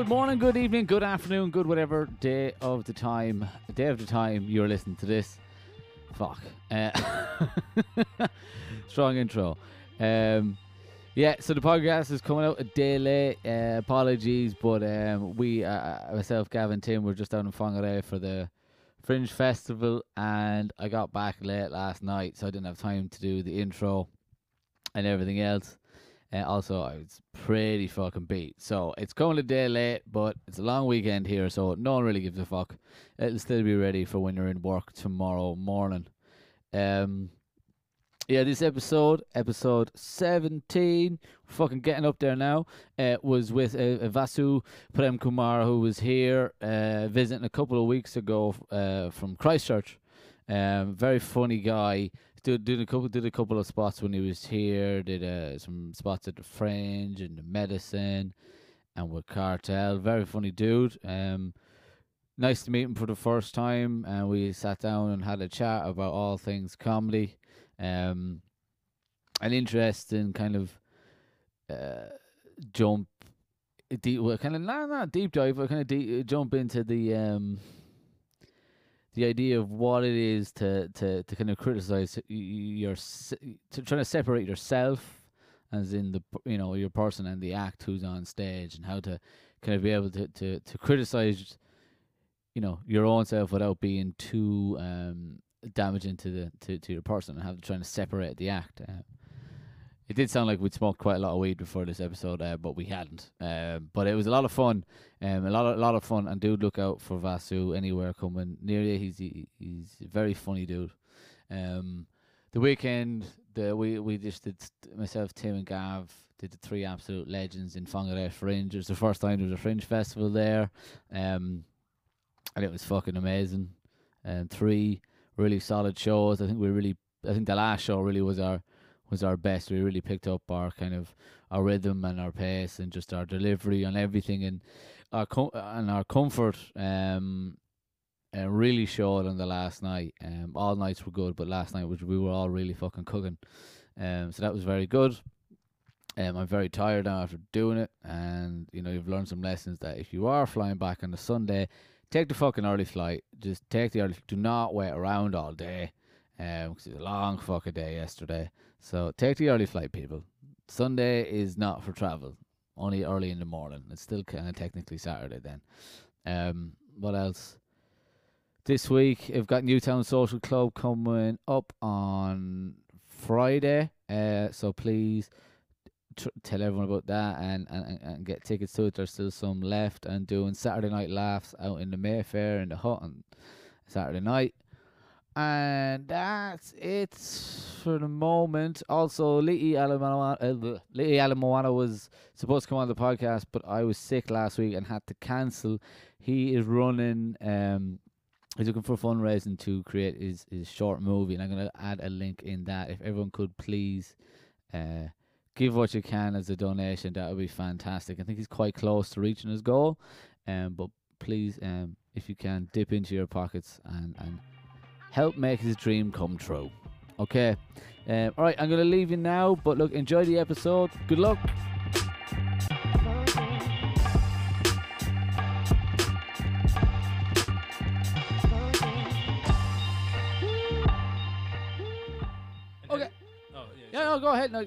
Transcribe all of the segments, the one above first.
Good morning, good evening, good afternoon, good whatever day of the time, day of the time you're listening to this. Fuck. Uh, strong intro. Um, yeah, so the podcast is coming out a day late. Uh, apologies, but um, we, uh, myself, Gavin, Tim, were just down in Whangarei for the Fringe Festival, and I got back late last night, so I didn't have time to do the intro and everything else. Uh, also, I was pretty fucking beat. So it's coming a day late, but it's a long weekend here, so no one really gives a fuck. It'll still be ready for when you're in work tomorrow morning. Um, yeah, this episode, episode 17, fucking getting up there now, uh, was with uh, Vasu Prem Kumar, who was here uh, visiting a couple of weeks ago uh, from Christchurch. Um, very funny guy. Did, did a couple did a couple of spots when he was here. Did uh, some spots at the Fringe and the Medicine, and with Cartel. Very funny dude. Um, nice to meet him for the first time, and we sat down and had a chat about all things comedy. Um, an interesting kind of uh, jump, deep, well, kind of not not deep dive, but kind of deep, jump into the um the idea of what it is to to to kind of criticize your to trying to separate yourself as in the you know your person and the act who's on stage and how to kind of be able to to to criticize you know your own self without being too um damaging to the to, to your person and to trying to separate the act. Uh, it did sound like we'd smoked quite a lot of weed before this episode, uh, but we hadn't. Um, but it was a lot of fun, um, a lot of lot of fun. And dude, look out for Vasu anywhere coming near you. He's he, he's a very funny dude. Um, the weekend, the we we just did myself, Tim, and Gav did the three absolute legends in Whangarei Fringe. It was the first time there was a Fringe festival there, um, and it was fucking amazing. And three really solid shows. I think we really, I think the last show really was our was our best. We really picked up our kind of our rhythm and our pace and just our delivery and everything and our com- and our comfort. Um, and really showed on the last night. Um, all nights were good, but last night was we were all really fucking cooking. Um, so that was very good. Um, I'm very tired now after doing it, and you know you've learned some lessons that if you are flying back on a Sunday, take the fucking early flight. Just take the early. Do not wait around all day, um, 'cause it was a long fucking day yesterday. So take the early flight, people. Sunday is not for travel. Only early in the morning. It's still kind of technically Saturday then. Um, what else? This week, I've got Newtown Social Club coming up on Friday. Uh, so please tr- tell everyone about that and, and, and- get tickets to it. There's still some left. And doing Saturday night laughs out in the Mayfair in the hut on Saturday night. And that's it for the moment. Also, Lee Alamoana, uh, was supposed to come on the podcast, but I was sick last week and had to cancel. He is running. Um, he's looking for fundraising to create his, his short movie, and I'm gonna add a link in that. If everyone could please, uh, give what you can as a donation, that would be fantastic. I think he's quite close to reaching his goal, um, but please, um, if you can, dip into your pockets and and help make his dream come true. Okay. Um, all right, I'm going to leave you now, but look, enjoy the episode. Good luck. Okay. Oh, no, go ahead. No,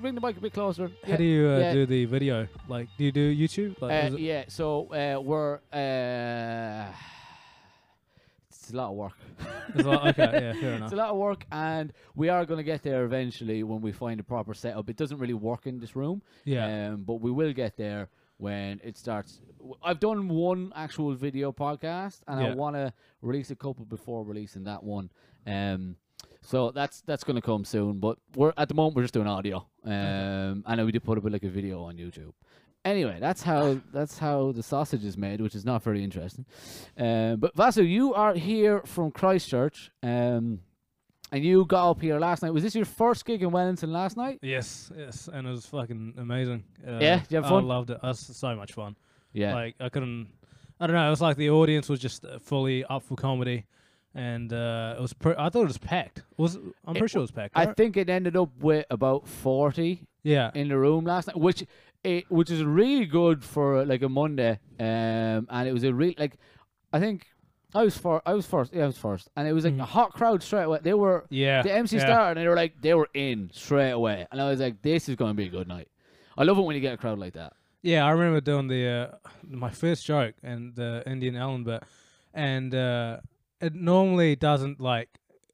bring the mic a bit closer. How Yeah. do you uh, yeah. do the video? Like, do you do YouTube? Like, Uh, yeah, so uh, we're. It's a lot of work. It's a lot- okay, yeah, fair enough. It's a lot of work, and we are going to get there eventually when we find a proper setup. It doesn't really work in this room, yeah. um, but we will get there when it starts. I've done one actual video podcast, and I want to release a couple before releasing that one. Um, so that's that's going to come soon. But we're at the moment we're just doing audio. Um, I know we did put up like a video on YouTube. Anyway, that's how that's how the sausage is made, which is not very interesting. Um, but Vasu, you are here from Christchurch, um, and you got up here last night. Was this your first gig in Wellington last night? Yes, yes, and it was fucking amazing. Uh, Yeah? Did you have fun? I loved it. It was so much fun. Yeah. Like I couldn't. I don't know. It was like the audience was just uh, fully up for comedy, and uh, it was. I thought it was packed. Was I'm It pretty sure it was packed. I right? think it ended up with about forty yeah. in the room last night, which it, which is really good for like a Monday. Um, and it was a real like, I think I was for I was first. Yeah, I was first, and it was like Mm. a hot crowd straight away. They were Yeah. the MC yeah. started, and they were like they were in straight away, and I was like, this is going to be a good night. I love it when you get a crowd like that. Yeah, I remember doing the uh, my first joke and the Indian Ellen bit, and uh, it normally doesn't like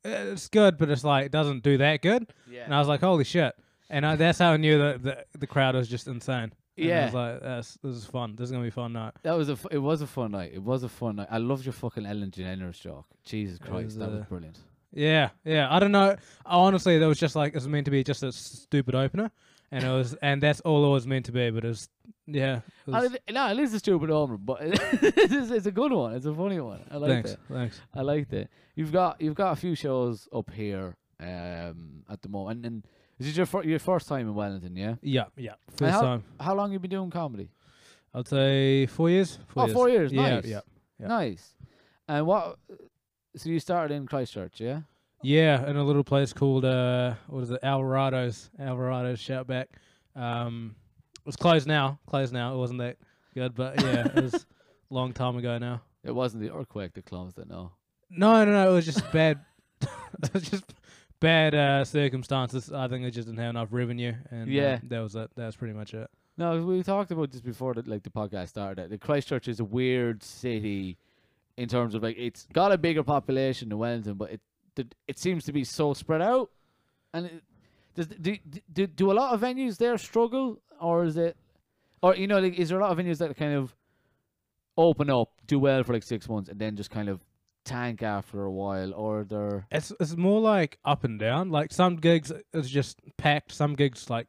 it's good, but it's like it doesn't do that good. Yeah, And I was like, holy shit! And I, that's how I knew that the the crowd was just insane. And I Yeah. was like, that's, this is fun. This is gonna be a fun night. that was a it was a fun night. It was a fun night. I loved your fucking Ellen DeGeneres joke. Jesus Christ, was, that was uh, brilliant. Yeah, yeah. I don't know. Honestly, that was just like it was meant to be just a stupid opener, and it was, and that's all it was meant to be. But it was, yeah. It I, was, no, it is a stupid opener, but it's, it's a good one. It's a funny one. I like thanks, it. thanks. I liked it. You've got you've got a few shows up here um, at the moment, and, and is it your fir- your first time in Wellington? Yeah. Yeah, yeah. First how- time. How long have you been doing comedy? I'd say four years. Four oh, years. four years. Yeah, nice. yeah. Yeah. Nice. And what? So you started in Christchurch, yeah? Yeah, in a little place called uh, what is it, Alvarado's, Alvarado's shout back. Um, it's closed now. Closed now. It wasn't that good, but yeah, it was a long time ago now. It wasn't the earthquake that closed it. No. No, no, no. It was just bad. it was just bad uh, circumstances. I think they just didn't have enough revenue, and uh, Yeah. that was it. That was pretty much it. No, we talked about this before that like the podcast started. The Christchurch is a weird city in terms of like it's got a bigger population than Wellington, but it it seems to be so spread out. And it, does do, do do a lot of venues there struggle, or is it, or you know, like is there a lot of venues that kind of open up, do well for like six months, and then just kind of tank after a while, or they're It's it's more like up and down. Like some gigs it's just packed. Some gigs like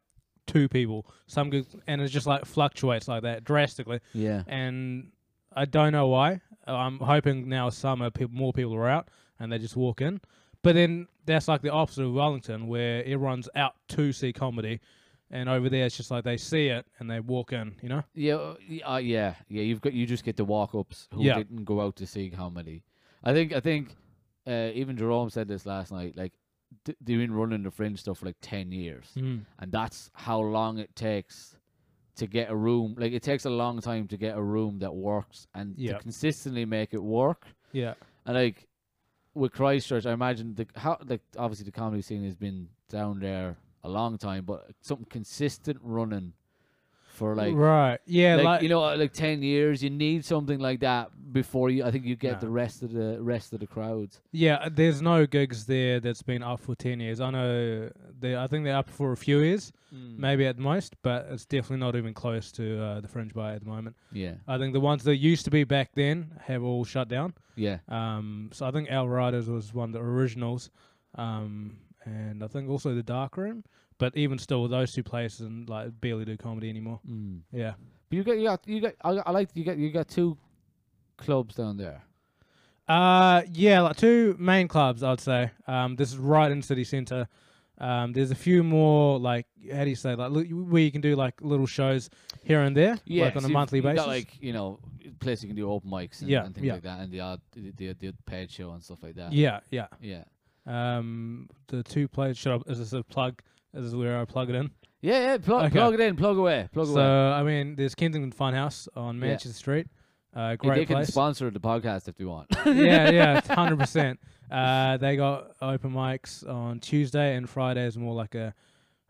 two people. Some gigs and it just like fluctuates like that drastically. yeah, and I don't know why. I'm hoping now summer people, more people are out and they just walk in. But then that's like the opposite of Wellington, where everyone's out to see comedy, and over there it's just like they see it and they walk in. You know? Yeah, uh, uh, yeah, yeah. You've got you just get the walk ups who Yeah. didn't go out to see comedy. I think I think uh, even Jerome said this last night. Like th- they've been running the fringe stuff for like ten years, Mm. and that's how long it takes to get a room. Like it takes a long time to get a room that works and Yeah. to consistently make it work. Yeah. And like with Christchurch, I imagine the how like obviously the comedy scene has been down there a long time, but something consistent running for like right. Yeah. like, Like, you know, like ten years, you need something like that before you. I think you get No. the rest of the rest of the crowds. yeah. There's no gigs there that's been up for ten years. I know. They. I think they're up for a few years, maybe at the most, but it's definitely not even close to uh, the Fringe Bar at the moment. Yeah, I think the ones that used to be back then have all shut down. yeah, Um, so I think Alvarado's was one of the originals, um, and I think also the Dark Room. But even still, those two places and like barely do comedy anymore. mm. Yeah. But you got you got you got. I, I like you got you got two clubs down there. Uh, yeah, like two main clubs, I'd say. Um, this is right in city centre. Um, there's a few more like how do you say like li- where you can do like little shows here and there, Yeah, like on so a you've- monthly you've basis. Got like you know, place you can do open mics and, Yeah, and things yeah. like that, and the odd the, the, the paid show and stuff like that. yeah, yeah. yeah, Um, the two places. Should I, is this a plug? This is where I plug it in? yeah, yeah. Plug, Okay. plug it in, plug away, plug so away. So, I mean, there's Kensington Funhouse on Yeah. Manchester Street. Uh, Yeah, great they can place. sponsor the podcast if they want. yeah, yeah, hundred percent. Uh, they got open mics on Tuesday and Friday is more like a,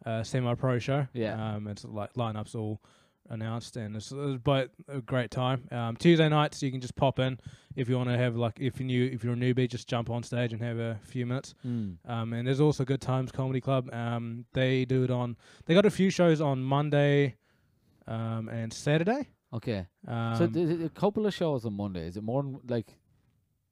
a semi-pro show. Yeah. um, it's like lineups all announced and it's, it's but a great time. Um, Tuesday nights you can just pop in if you want to have like if you new if you're a newbie just jump on stage and have a few minutes. Mm. Um, and there's also Good Times Comedy Club. Um, they do it on. They got a few shows on Monday, um, and Saturday. Okay. Um, so there's a couple of shows on Monday. Is it more like?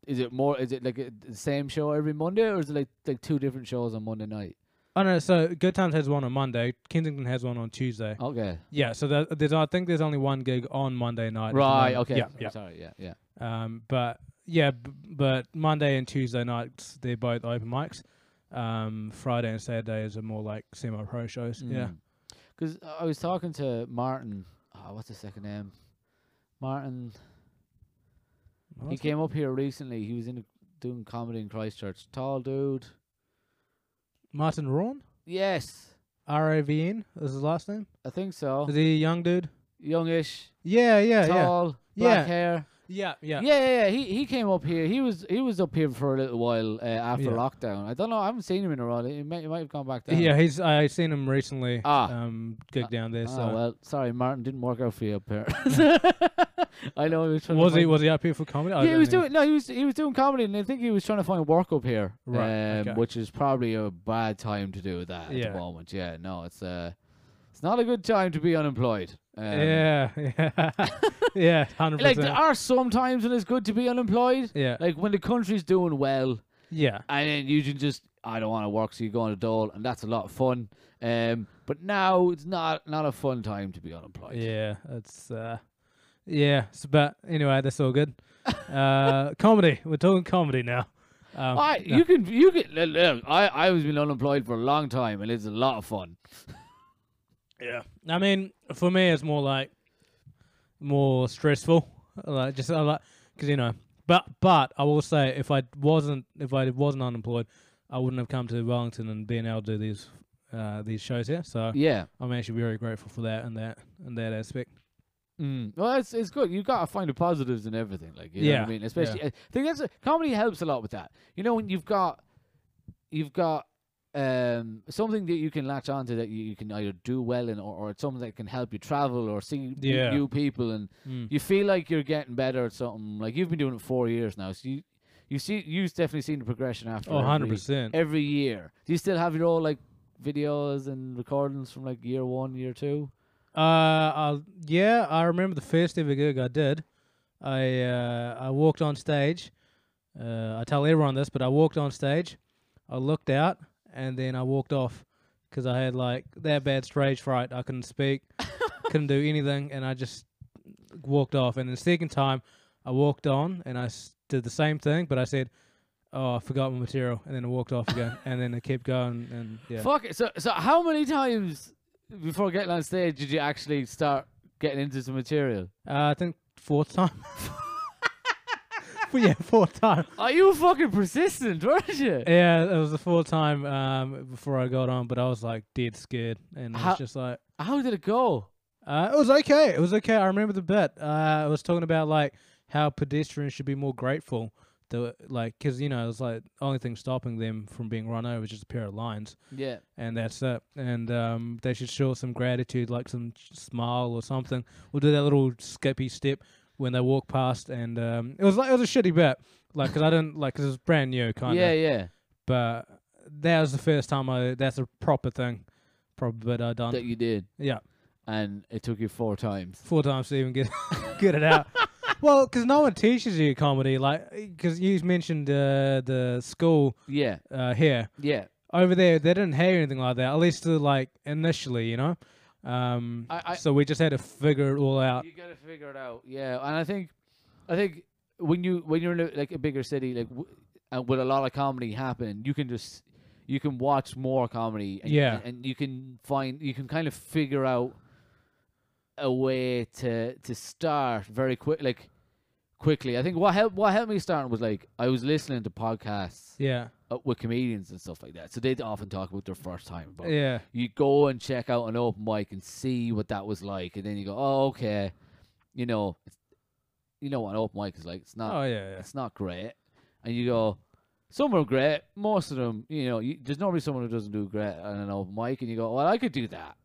Is it more? Is it like a, the same show every Monday, or is it like like two different shows on Monday night? Oh no, so Good Times has one on Monday. Kensington has one on Tuesday. Okay. Yeah, so there's I think there's only one gig on Monday night. Right. Okay. Yeah, yeah. Sorry. Yeah. Yeah. Um, but yeah, b- but Monday and Tuesday nights they're both open mics. Um, Friday and Saturdays are more like semi-pro shows. Yeah. Because I was talking to Martin. Oh, what's his second name? Martin. He came up here recently. He was in doing comedy in Christchurch. Tall dude. Martin Ravn. Yes. R A V N is his last name. I think so. Is he a young dude? Youngish, Yeah, yeah, yeah. tall, Yeah. black hair. Yeah, yeah, Yeah, yeah, yeah. He he came up here. He was he was up here for a little while uh, after Yeah. lockdown. I don't know. I haven't seen him in a while. He might, he might have gone back down. Yeah, he's. I seen him recently. Ah. um, gig down there. Oh, So well, sorry, Martin didn't work out for you up here. I know he was trying. was to he? Was he up here for comedy? I Yeah, he was doing no, he was he was doing comedy, and I think he was trying to find work up here, Right, Um, okay. which is probably a bad time to do that at Yeah. the moment. Yeah, no, it's uh, it's not a good time to be unemployed. Um, yeah, yeah, yeah, hundred like there are some times when it's good to be unemployed, Yeah, like when the country's doing well, yeah, and then you can just I don't want to work, so you go on a dole, and that's a lot of fun. Um, but now it's not not a fun time to be unemployed. yeah. It's uh, yeah. It's but anyway, that's all good. uh, comedy. We're talking comedy now. Um, I, no. you can you can look, look, I I was been unemployed for a long time, and it's a lot of fun. Yeah. I mean, for me, it's more like more stressful. Like just I like because you know, but but I will say if I wasn't if I wasn't unemployed, I wouldn't have come to Wellington and been able to do these uh these shows here. So Yeah. I'm actually very grateful for that and that and that aspect. Mm. Well, it's it's good. You gotta find the positives in everything. Like you know what Yeah, I mean. Especially, I think that's a, comedy helps a lot with that. You know, when you've got you've got um something that you can latch onto that you, you can either do well in, or, or it's something that can help you travel or see Yeah. new people, and Mm. you feel like you're getting better at something. Like you've been doing it four years now, so you you see you've definitely seen the progression after. Oh, 100 every- percent. every year. Do you still have your old like videos and recordings from like year one, year two? Uh, I'll, yeah, I remember the first ever gig I did. I uh, I walked on stage. Uh, I tell everyone this, but I walked on stage. I looked out, and then I walked off because I had like that bad stage fright. I couldn't speak, couldn't do anything, and I just walked off. And the second time, I walked on, and I s- did the same thing, but I said, "Oh, I forgot my material," and then I walked off again, and then I kept going, and yeah. Fuck it. So so how many times before getting on stage did you actually start getting into some material? Uh, I think fourth time. yeah, fourth time. Are you fucking persistent, weren't you? Yeah, it was the fourth time um, before I got on, but I was like dead scared, and How- was just like, How did it go? uh, it was okay. It was okay. I remember the bit. Uh, I was talking about like how pedestrians should be more grateful. The like, cause you know, it's like only thing stopping them from being run over is just a pair of lines, Yeah. and that's it. And um, they should show some gratitude, like some smile or something, or do that little skippy step when they walk past. And um, it was like it was a shitty bit, like, cause I didn't like, cause it was brand new, kind of. Yeah, yeah. but that was the first time I. That's a proper thing, proper bit I done. That you did. yeah, And it took you four times. four times to even get get it out. well, because no one teaches you comedy, like because you mentioned uh, the school Yeah. uh, here Yeah. over there. They didn't have anything like that, at least to, like initially, you know. Um, I- I- so we just had to figure it all out. You gotta figure it out. Yeah, and I think, I think when you when you're in a, like a bigger city, like w- and with a lot of comedy happening, you can just you can watch more comedy. And, Yeah. and you can find you can kind of figure out a way to to start very quick, like quickly. I think what helped what helped me starting was like I was listening to podcasts Yeah, uh, with comedians and stuff like that. So they'd often talk about their first time. But yeah, you go and check out an open mic and see what that was like, and then you go, oh, okay, you know, it's, you know what an open mic is like. It's not, oh yeah, yeah. it's not great, and you go, some are great, most of them, you know, you, there's normally someone who doesn't do great on an open mic, and you go, well, I could do that.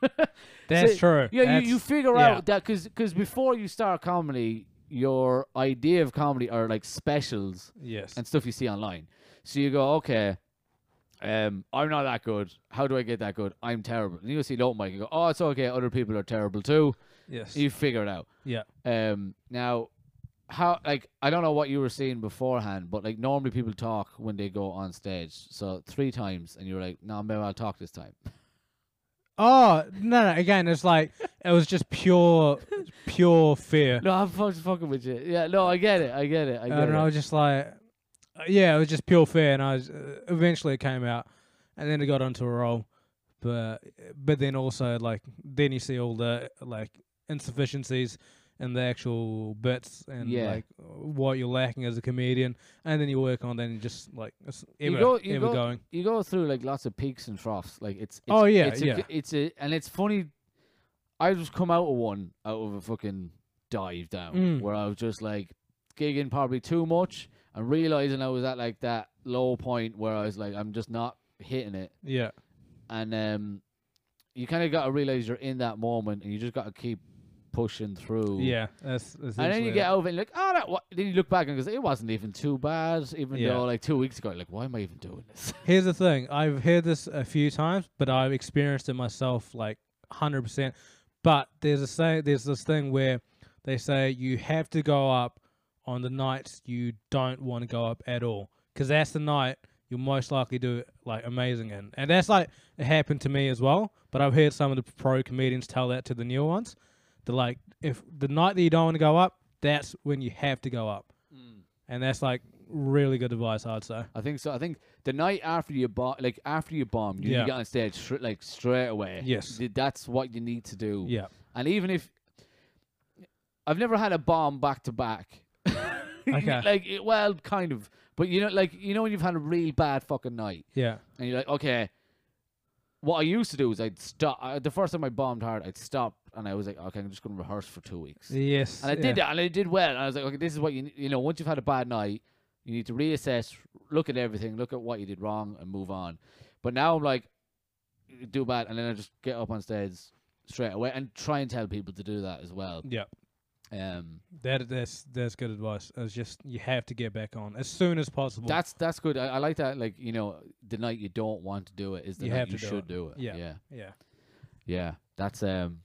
That's So, true. Yeah, That's- you, you figure yeah. out that because because before you start comedy, your idea of comedy are like specials yes. and stuff you see online. So you go, okay, um, I'm not that good. How do I get that good? I'm terrible. And you go see Mike and go, oh, it's okay. Other people are terrible too. yes. You figure it out. yeah. Um, now, how like I don't know what you were seeing beforehand, but like normally people talk when they go on stage. So three times, and you're like, no, maybe I'll talk this time. Oh no, no! Again, it's like it was just pure, pure fear. no, I'm fucking fucking with you. Yeah, no, I get it. I get it. I get don't it. I was just like, yeah, it was just pure fear, and I was uh, eventually it came out, and then it got onto a roll, but but then also like then you see all the like insufficiencies and the actual bits and Yeah. like what you're lacking as a comedian, and then you work on then you just like it's You ever go- you ever go- going. you go through like lots of peaks and troughs. Like it's, it's Oh, yeah, it's yeah. A, it's a and it's funny. I just come out of one out of a fucking dive down Mm. where I was just like gigging probably too much and realizing I was at like that low point where I was like I'm just not hitting it Yeah, and um you kind of got to realize you're in that moment and you just got to keep pushing through. yeah. That's, And then you get over and like, oh, that. Wa-. Then you look back and goes, it wasn't even too bad. Even Yeah. though like two weeks ago, you're like, why am I even doing this? Here's the thing. I've heard this a few times, but I've experienced it myself like 100%. But there's a say there's this thing where they say you have to go up on the nights you don't want to go up at all cuz that's the night you'll most likely do like amazing in. And that's like it happened to me as well, but I've heard some of the pro comedians tell that to the new ones. They're like if the night that you don't want to go up, that's when you have to go up. And that's like really good advice, I'd say. I think so. I think the night after you bomb, like after you bomb, you need Yeah. to get on stage like straight away. Yes. That's what you need to do. Yeah. And even if I've never had a bomb back to back. Okay. like well, kind of, but you know, like you know when you've had a real bad fucking night, Yeah. and you're like, okay. What I used to do is I'd stop. Uh, the first time I bombed hard, I'd stop, and I was like, okay, I'm just going to rehearse for two weeks. Yes. And I yeah. did that, and I did well. And I was like, okay, this is what you. You know, once you've had a bad night, you need to reassess, look at everything, look at what you did wrong, and move on. But now I'm like, do bad, and then I just get up on stage straight away and try and tell people to do that as well. Yeah. Um, That that's that's good advice. It's just you have to get back on as soon as possible. that's that's good. I, I like that. Like you know, the night you don't want to do it is the You night you do should it. do it. Yeah. yeah, yeah. yeah. That's um,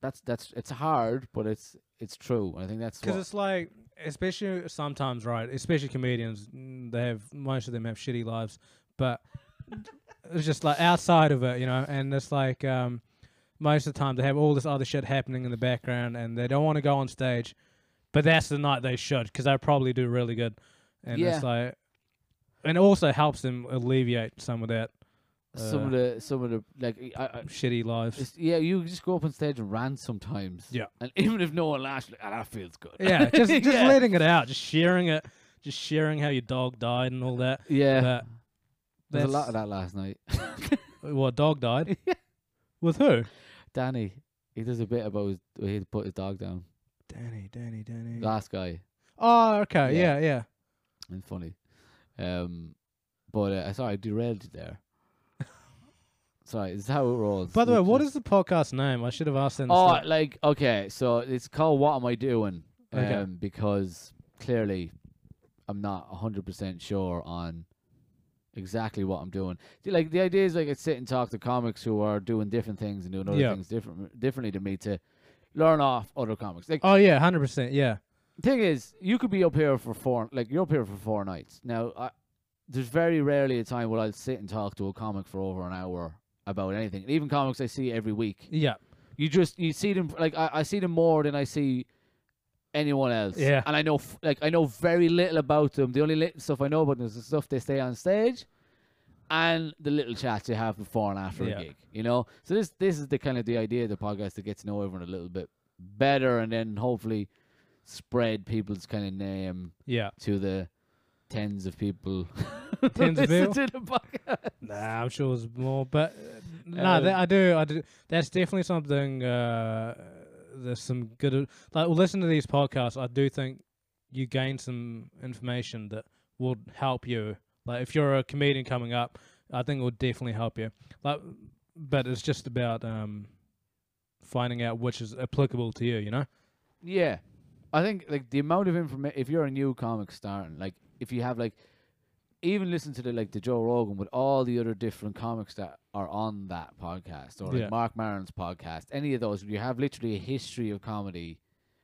that's that's it's hard, but it's it's true. I think that's Because it's like, especially sometimes, right? Especially comedians, mm, they have most of them have shitty lives, but it's just like outside of it, you know. And it's like um, most of the time they have all this other shit happening in the background, and they don't want to go on stage, but that's the night they should, because they probably do really good. And it's like, and it also helps them alleviate some of that some of uh, the some of the like I, I, shitty lives. Yeah, you just go up on stage and rant sometimes. Yeah. And even if no one laughs, like, ah, that feels good. Yeah, just just Yeah. letting it out, just sharing it, just sharing how your dog died and all that. Yeah. But There's a lot of that last night. What dog died? With who? Danny, he does a bit about his, he put his dog down. Danny, Danny, Danny. Last guy. Oh, okay, Yeah. yeah, yeah. And funny. Um, but uh, sorry, I derailed you there. Sorry, this is how it rolls. By the way, what is the podcast name? I should have asked that. in the Oh, like okay, so it's called "What Am I Doing?" Um, Okay. because clearly, I'm not hundred percent sure on exactly what I'm doing. See, Like the idea is like I sit and talk to comics who are doing different things and doing other Yeah. things different differently to me to learn off other comics. Like oh yeah, hundred percent. Yeah, thing is, you could be up here for four, like you're up here for four nights. Now, I, there's very rarely a time where I'll sit and talk to a comic for over an hour about anything. And even comics I see every week yeah, you just you see them like I, I see them more than I see anyone else. Yeah. and I know f- like I know very little about them. The only little stuff I know about them is the stuff they say on stage, and the little chats they have before and after Yeah. a gig. You know, so this this is the kind of the idea of the podcast to get to know everyone a little bit better, and then hopefully spread people's kind of name yeah. to the tens of people. Tens of people? to the podcast. Nah, I'm sure it's more, but uh, no, Um, that, I do, I do. That's definitely something. Uh, there's some good. Like, listen to these podcasts. I do think you gain some information that will help you. Like, if you're a comedian coming up, I think it will definitely help you. Like, but it's just about um, finding out which is applicable to you. You know? Yeah, I think like the amount of information. If you're a new comic starting, like if you have like, even listen to the like the Joe Rogan with all the other different comics that are on that podcast, or like Yeah. Marc Maron's podcast, any of those, you have literally a history of comedy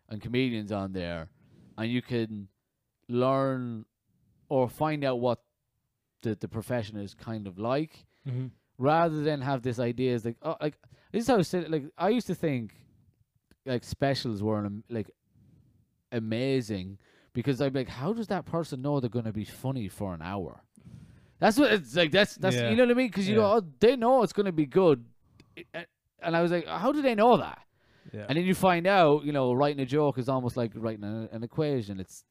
and comedians on there, and you can learn or find out what the the profession is kind of like Mm-hmm. rather than have this idea is like oh like this is how I said like I used to think like specials were an, am- like amazing because I'd be like how does that person know they're gonna be funny for an hour that's what it's like that's that's Yeah. you know what I mean because you go Yeah. oh they know it's gonna be good and I was like how do they know that Yeah. And then you find out, you know, writing a joke is almost like writing an, an equation. It's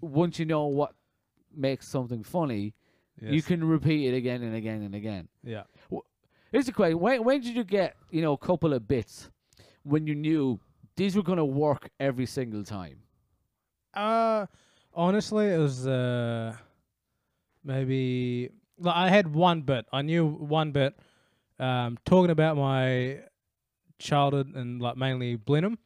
once you know what makes something funny, you can repeat it again and again and again. Yeah. Here's the question: When when did you get you know a couple of bits when you knew these were going to work every single time? Uh, honestly, it was uh, maybe like I had one bit. I knew one bit. Um, talking about my childhood and like mainly Blenheim,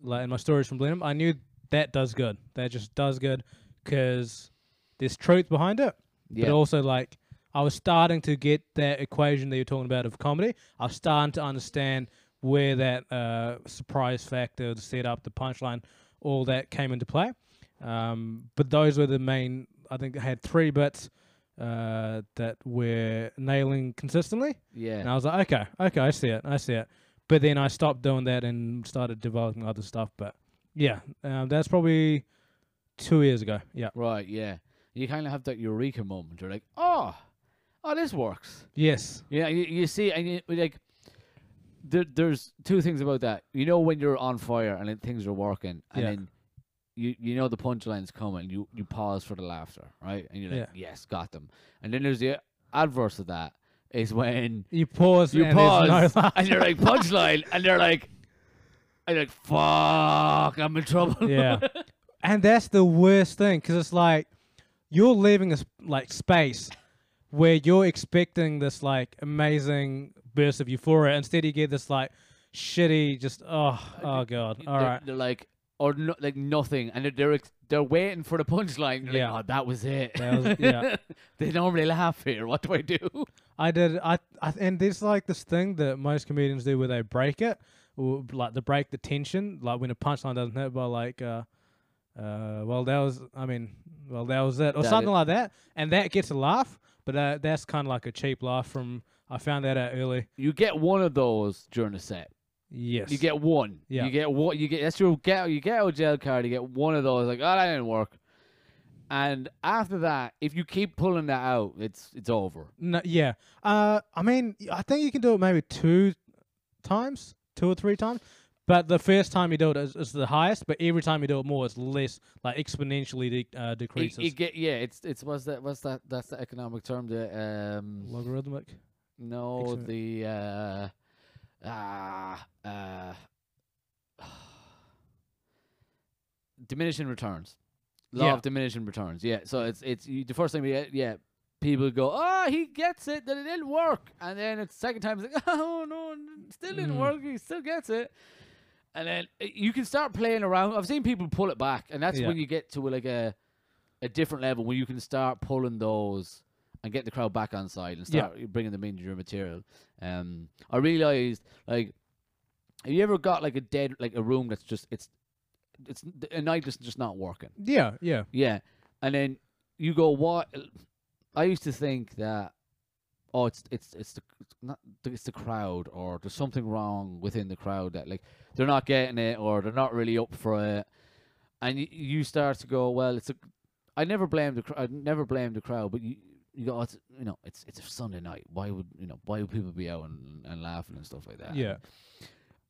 like and my stories from Blenheim. I knew that does good. That just does good because there's truth behind it. Yeah, But also like I was starting to get that equation that you're talking about of comedy. I was starting to understand where that uh, surprise factor, the setup, the punchline, all that came into play. Um, but those were the main. I think I had three bits uh, that were nailing consistently, yeah. and I was like, okay, okay, I see it, I see it. But then I stopped doing that and started developing other stuff. But yeah, um, that's probably two years ago. Yeah. Right, yeah. You kind of have that eureka moment. You're like, oh, oh, this works. Yes. Yeah, you, you see, and you, like, there, there's two things about that. You know when you're on fire and then things are working, and Yeah. then you you know the punchline's coming. You you pause for the laughter, right? And you're like, yes, got them. And then there's the adverse of that is when You pause. you and pause no and you're like punchline, and they're like, and like, fuck, I'm in trouble. Yeah. and that's the worst thing because it's like you're leaving a like space where you're expecting this like amazing burst of euphoria. Instead, you get this like shitty, just oh uh, oh god. All they're, right. they're like, or no, like nothing, and they're they're, waiting for the punchline. Yeah. like, oh, that was it. That was- yeah. they normally laugh here. What do I do? I did. I, I and there's like this thing that most comedians do where they break it, or like they break the tension, like when a punchline doesn't hit, by like, uh, uh, well that was, I mean, well that was it, or That something it- like that, and that gets a laugh, but uh, that's kind of like a cheap laugh from. I found that out early. You get one of those during the set. Yes. You get one. Yeah. You get what you get. That's your get. You get out jail card. You get one of those. Like, oh, that didn't work. And after that, if you keep pulling that out, it's it's over. No, yeah. Uh, I mean, I think you can do it maybe two times, two or three times. But the first time you do it is, is the highest, but every time you do it more, it's less, like exponentially de- uh, It, decreases. it get yeah. It's it's what's that? What's that? That's the economic term. The um Logarithmic. no Excellent. the uh ah uh diminishing returns. Law Yeah. of diminishing returns. Yeah. So it's it's you, the first time you get yeah. People go, oh, he gets it that it didn't work, and then it's second time it's like, oh no, still didn't Mm. work. He still gets it, and then uh, you can start playing around. I've seen people pull it back, and that's Yeah. when you get to like a a different level where you can start pulling those and get the crowd back on side and Yeah. start bringing them into your material. Um, I realized like, have you ever got like a dead like a room that's just it's it's a night that's just not working? Yeah, yeah. Yeah, and then you go what? I used to think that oh it's it's it's the it's not it's the crowd or there's something wrong within the crowd that like they're not getting it or they're not really up for it, and you, you start to go well it's a I never blame the I never blame the crowd but you you go oh, it's you know it's it's a Sunday night why would you know why would people be out and, and laughing and stuff like that Yeah.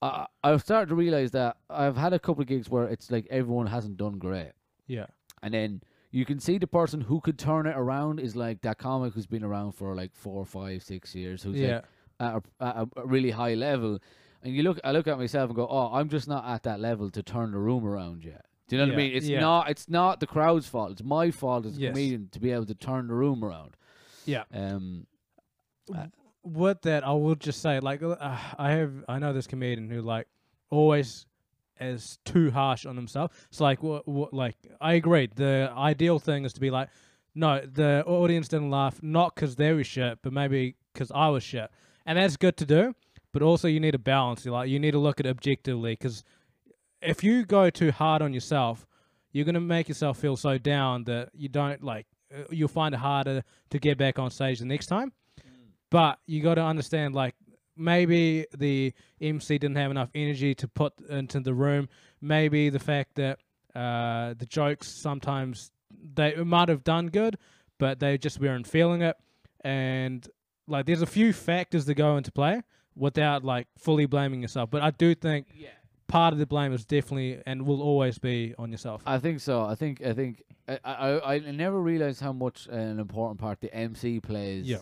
I I've started to realize that I've had a couple of gigs where it's like everyone hasn't done great Yeah. and then you can see the person who could turn it around is like that comic who's been around for like four, five, six years, who's Yeah. like at a, at a really high level. And you look, I look at myself and go, "Oh, I'm just not at that level to turn the room around yet." Do you know what I Yeah, mean? It's yeah. not, it's not the crowd's fault. It's my fault as a Yes. comedian to be able to turn the room around. Yeah. Um, With that, I will just say, like, uh, I have, I know this comedian who, like, always is too harsh on himself. It's like, what, what, like, I agree. The ideal thing is to be like, no, the audience didn't laugh, not because they were shit, but maybe because I was shit. And that's good to do, but also you need a balance. You like, you need to look at it objectively, because if you go too hard on yourself, you're gonna make yourself feel so down that you don't like. uh, You'll find it harder to get back on stage the next time. But you got to understand, like maybe the MC didn't have enough energy to put into the room. Maybe the fact that uh, the jokes sometimes they might have done good, but they just weren't feeling it. And like, there's a few factors that go into play without like fully blaming yourself. But I do think Yeah. Part of the blame is definitely and will always be on yourself. I think so. I think I think I I, I never realized how much an important part the MC plays Yeah.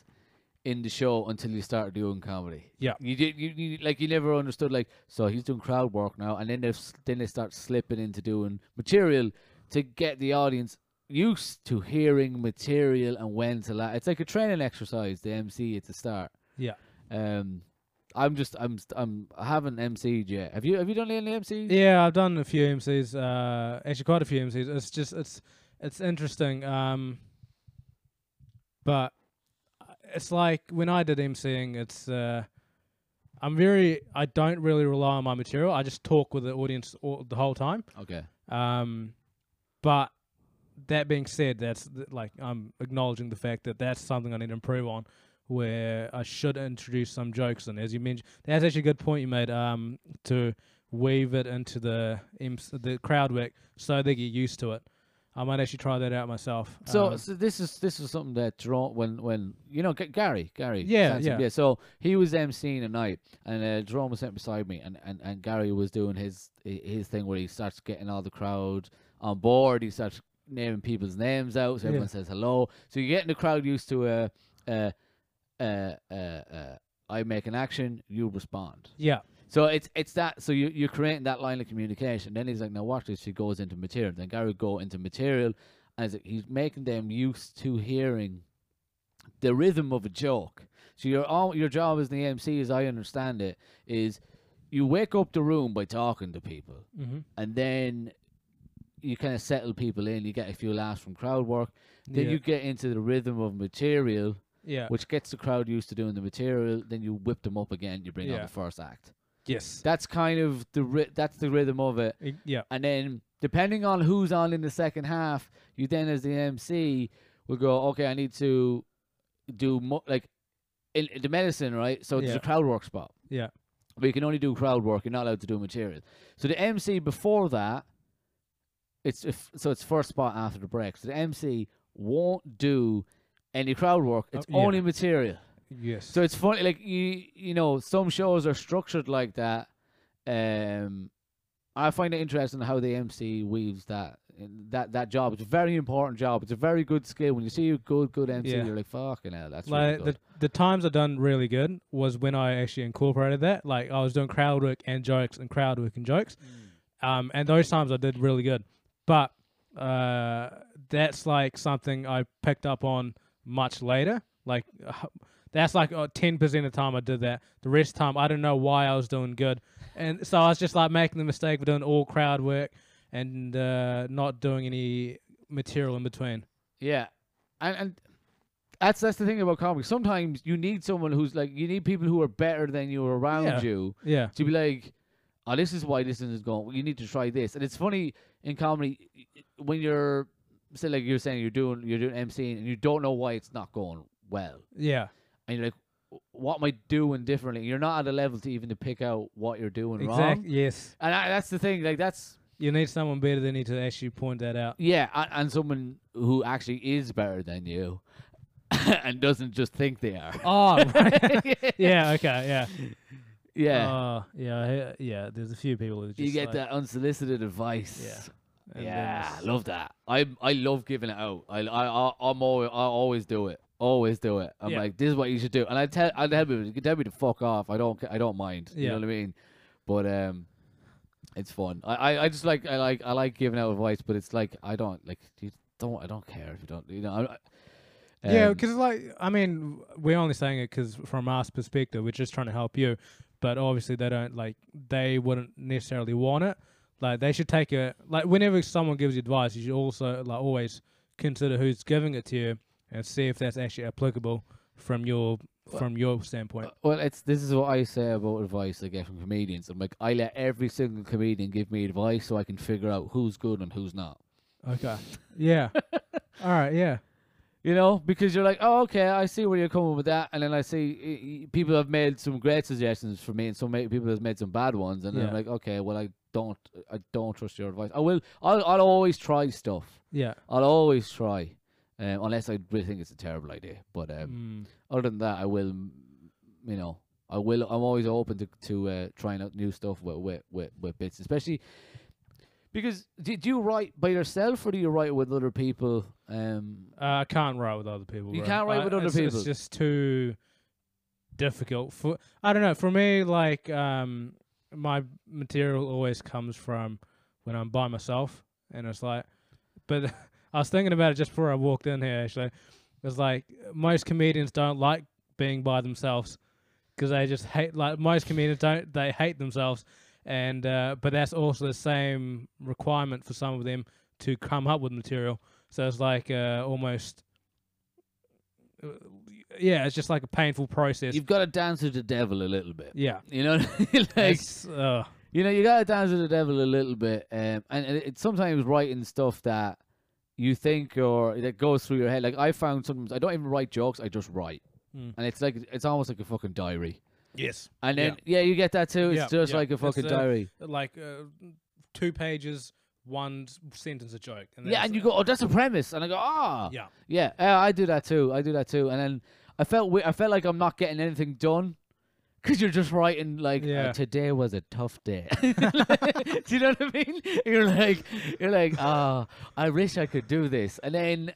in the show until you start doing comedy. Yeah. You did you, you like you never understood like so he's doing crowd work now and then they then they start slipping into doing material to get the audience used to hearing material and when to laugh. It's like a training exercise. The MC at the start. Yeah. Um, I'm just I'm I'm I haven't MC'd yet. Have you have you done any MCs? Yeah, I've done a few MCs. Uh, actually, quite a few MCs. It's just it's it's interesting. Um, but it's like when I did MCing, it's uh, I'm very I don't really rely on my material. I just talk with the audience all, the whole time. Okay. Um, but that being said, that's th- like I'm acknowledging the fact that that's something I need to improve on. Where I should introduce some jokes, and as you mentioned, that's actually a good point you made. Um, to weave it into the the crowd work so they get used to it. I might actually try that out myself. So, Um, so this is this is something that Jerome when when you know G- Gary Gary Yeah, Sansom, yeah. So he was emceeing a night, and uh, Jerome was sitting beside me, and, and, and Gary was doing his his thing where he starts getting all the crowd on board. He starts naming people's names out, so Yeah. everyone says hello. So you're getting the crowd used to uh uh uh uh, uh I make an action, you respond. yeah, So it's it's that. So you you're creating that line of communication. Then he's like, now watch this. He goes into material. Then Gary go into material, as he's making them used to hearing the rhythm of a joke. So your all your job as the MC, as I understand it, is you wake up the room by talking to people, mm-hmm. and then you kind of settle people in. You get a few laughs from crowd work. Then yeah. you get into the rhythm of material, yeah, which gets the crowd used to doing the material. Then you whip them up again. You bring on the first act. Yes, that's kind of the ri- that's the rhythm of it. I- yeah, and then depending on who's on in the second half you then as the mc will go okay i need to do mo- like in, in the medicine right? So there's Yeah. a crowd work spot. Yeah, but you can only do crowd work you're not allowed to do material. So the mc before that it's if, so it's first spot after the break. So the mc won't do any crowd work it's Oh, yeah. only material yes. so it's funny, like you, you know, some shows are structured like that. Um, I find it interesting how the MC weaves that that that job. It's a very important job. It's a very good skill. When you see a good good MC, Yeah. you're like, fucking hell, that's like really good. the the times I done really good was when I actually incorporated that. Like I was doing crowd work and jokes and crowd work and jokes. Um, and those times I did really good. But uh, that's like something I picked up on much later. Like that's like uh, ten percent of the time I did that. The rest of the time I don't know why I was doing good, and so I was just like making the mistake of doing all crowd work and uh, not doing any material in between. Yeah, and and that's that's the thing about comedy. Sometimes you need someone who's like you need people who are better than you around Yeah. you Yeah, to be like, oh, this is why this is going. You need to try this. And it's funny in comedy when you're, say, like you're saying, you're doing you're doing MCing and you don't know why it's not going well, yeah, and you're like, what am I doing differently? You're not at a level to even to pick out what you're doing wrong. exactly. Yes, And I, that's the thing. Like that's you need someone better than you to actually point that out. yeah, and, and someone who actually is better than you. and doesn't just think they are. Oh, right. yeah, okay, yeah. yeah. Uh, yeah, yeah. There's a few people who just you get like, that unsolicited advice. Yeah. And Yeah, it's- love that. I I love giving it out. I I I- I'm always I always do it. Always do it. I'm Yeah. like, this is what you should do, and I tell I tell people, you can tell me to fuck off. I don't I don't mind. Yeah. You know what I mean? But um, it's fun. I, I I just like I like I like giving out advice, but it's like I don't like you don't I don't care if you don't you know. I, Yeah, um, because like I mean, we're only saying it because from our perspective, we're just trying to help you. But obviously, they don't like they wouldn't necessarily want it. Like they should take a like whenever someone gives you advice, you should also like always consider who's giving it to you and see if that's actually applicable from your from your standpoint. Uh, Well, it's this is what I say about advice I get from comedians. I'm like, I let every single comedian give me advice so I can figure out who's good and who's not. Okay. Yeah. All right. Yeah. You know, because you're like, oh, okay, I see where you're coming with that, and then I see people have made some great suggestions for me, and some people have made some bad ones, and then I'm like, okay, well, I don't, I don't trust your advice. I will, I'll, I'll always try stuff. Yeah. I'll always try, um, unless I really think it's a terrible idea. But um, Mm. other than that, I will, you know, I will. I'm always open to to uh, trying out new stuff with with with, with bits, especially because do, do you write by yourself or do you write with other people? Um, Uh, I can't write with other people. You bro. can't write I- with other it's, people. It's just too difficult. For I don't know. For me, like um, my material always comes from when I'm by myself, and it's like. But I was thinking about it just before I walked in here. Actually, it's like most comedians don't like being by themselves because they just hate. Like most comedians don't. They hate themselves, and uh, but that's also the same requirement for some of them to come up with material. So it's like uh, almost, uh, yeah, it's just like a painful process. you've got to dance with the devil a little bit. yeah, You know, like uh, you know, you got to dance with the devil a little bit, um, and it, it's sometimes writing stuff that you think or that goes through your head. Like I found sometimes I don't even write jokes; I just write, Mm. and it's like it's almost like a fucking diary. yes, And then yeah, you get that too. It's Yeah, just yeah. like a fucking uh, diary. like uh, two pages, one sentence a joke. And Yeah, and you go, oh, that's a premise, and I go, ah, yeah, yeah, uh, I do that too. I do that too, and then I felt we- I felt like I'm not getting anything done. Cause you're just writing like uh, Yeah. today was a tough day. do you know what I mean? You're like you're like oh I wish I could do this, and then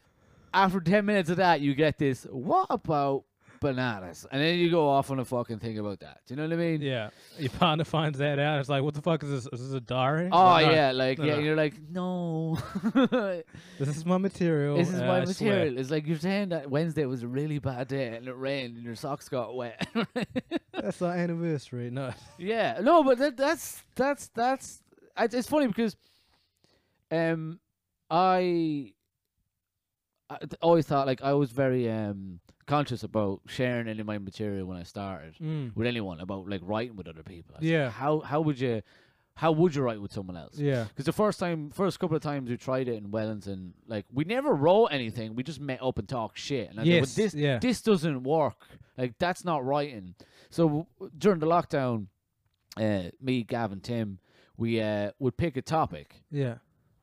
after ten minutes of that you get this. What about bananas? And then you go off on a fucking thing about that. Do you know what I mean? yeah. Your partner finds that out. It's like, what the fuck is this? Is this a diary? Oh like, yeah, like no, yeah. no. You're like no. This is my material. This is uh, my I swear. material. It's like you're saying that Wednesday was a really bad day and it rained and your socks got wet. That's our anniversary. No. yeah, no, but that, that's that's that's it's it's funny because um I I always thought like I was very um conscious about sharing any of my material when I started Mm. with anyone about like writing with other people. I was like, Yeah. how how would you how would you write with someone else? Yeah. Because the first time, first couple of times we tried it in Wellington, like we never wrote anything. We just met up and talked shit. And I Yes. "Well, this yeah. this doesn't work. Like that's not writing. So w- during the lockdown, uh, me, Gavin, Tim, we uh, would pick a topic yeah.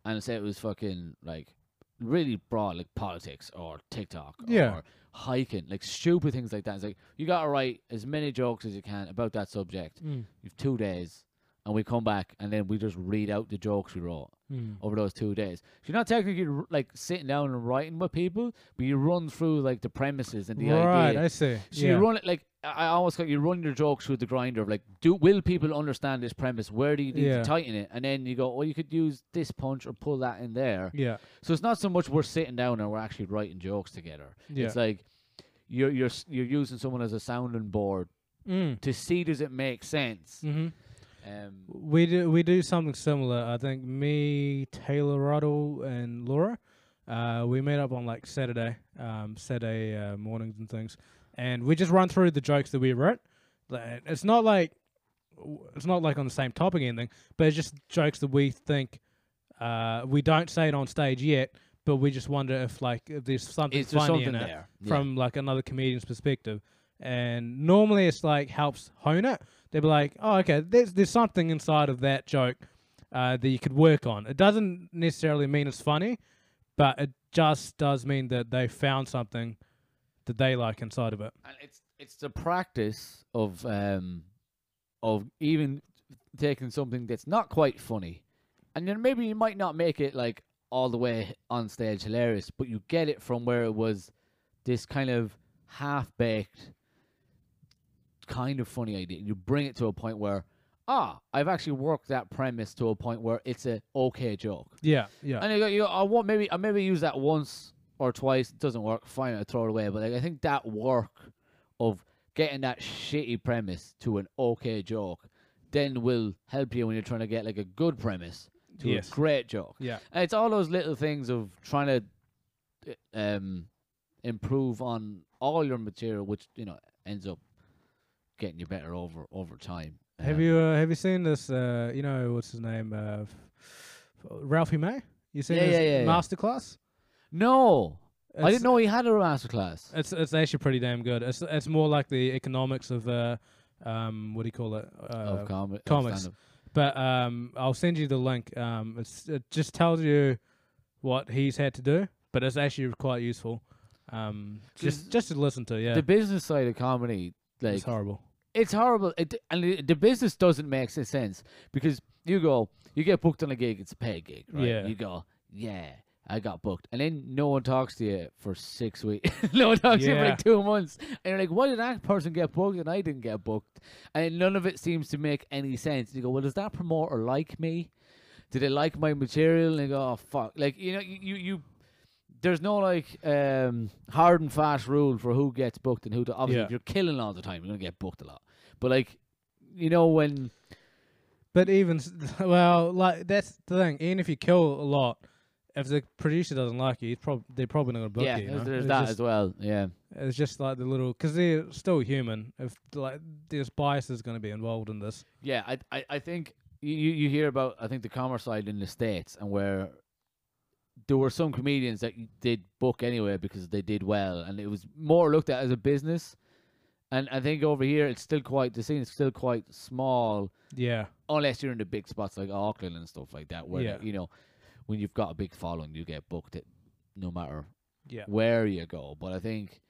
and say it was fucking like really broad, like politics or TikTok Yeah. or hiking, like stupid things like that. It's like you gotta write as many jokes as you can about that subject. Mm. You've two days, and we come back and then we just read out the jokes we wrote Mm. over those two days. So you're not technically like sitting down and writing with people, but you run through like the premises and the Right, idea. I see. So yeah. you run it like I almost got you run your jokes through the grinder of like, do will people understand this premise? Where do you need Yeah. to tighten it? And then you go, well, you could use this punch or pull that in there. yeah. So it's not so much we're sitting down and we're actually writing jokes together. Yeah. It's like you're you're you're using someone as a sounding board Mm. to see does it make sense. hmm Um, We do we do something similar. I think me, Taylor Ruddle, and Laura, uh, we meet up on like Saturday, um, Saturday uh, mornings and things, and we just run through the jokes that we wrote. It's not like it's not like on the same topic or anything, but it's just jokes that we think uh, we don't say it on stage yet, but we just wonder if like if there's something is there funny something in it there from like another comedian's perspective. And normally it's like helps hone it. They'd be like, oh, okay, there's there's something inside of that joke uh, that you could work on. It doesn't necessarily mean it's funny, but it just does mean that they found something that they like inside of it. and it's it's the practice of um of even taking something that's not quite funny, and then maybe you might not make it like all the way on stage hilarious, but you get it from where it was this kind of half baked, kind of funny idea. You bring it to a point where ah, I've actually worked that premise to a point where it's a okay joke. Yeah, yeah, And you go, you go, I want maybe I maybe use that once or twice. It doesn't work. Fine, I throw it away. But like, I think that work of getting that shitty premise to an okay joke then will help you when you're trying to get like a good premise to Yes. a great joke. yeah, And it's all those little things of trying to um improve on all your material, which you know ends up getting you better over over time. Have Um, you uh, have you seen this? Uh, you know what's his name? Uh, Ralphie May. You seen Yeah, his yeah, yeah, masterclass? No, I didn't know he had a masterclass. It's it's actually pretty damn good. It's it's more like the economics of uh um what do you call it? Uh, of com- of comics. stand-up. but um I'll send you the link. Um it's it just tells you what he's had to do, but it's actually quite useful. Um just Just- just to listen to, yeah. the business side of comedy, like it's horrible. It's horrible. It, and the, the business doesn't make sense because you go, you get booked on a gig, it's a paid gig, right? Yeah. You go, yeah, I got booked, and then no one talks to you for six weeks. no one talks to you for like two months, and you're like, why did that person get booked and I didn't get booked? And none of it seems to make any sense. You go, well, does that promoter like me? Do they like my material? And they go, oh fuck, like you know, you you. you there's no like um, hard and fast rule for who gets booked and who. To, obviously, Yeah. if you're killing all the time, you're gonna get booked a lot. But like, you know, when But even s- well, like that's the thing. Even if you kill a lot, if the producer doesn't like you, prob- they're probably not gonna book yeah, you. you there's, there's that just, as well. Yeah, It's just like the little because they're still human. If like there's biases going to be involved in this. yeah. I I, I think you you you hear about I think the commerce side in the states and where there were some comedians that did book anyway because they did well and it was more looked at as a business. And I think over here it's still quite the scene is still quite small Yeah, unless you're in the big spots like Auckland and stuff like that, where Yeah. you know when you've got a big following, you get booked it no matter yeah, where you go. But I think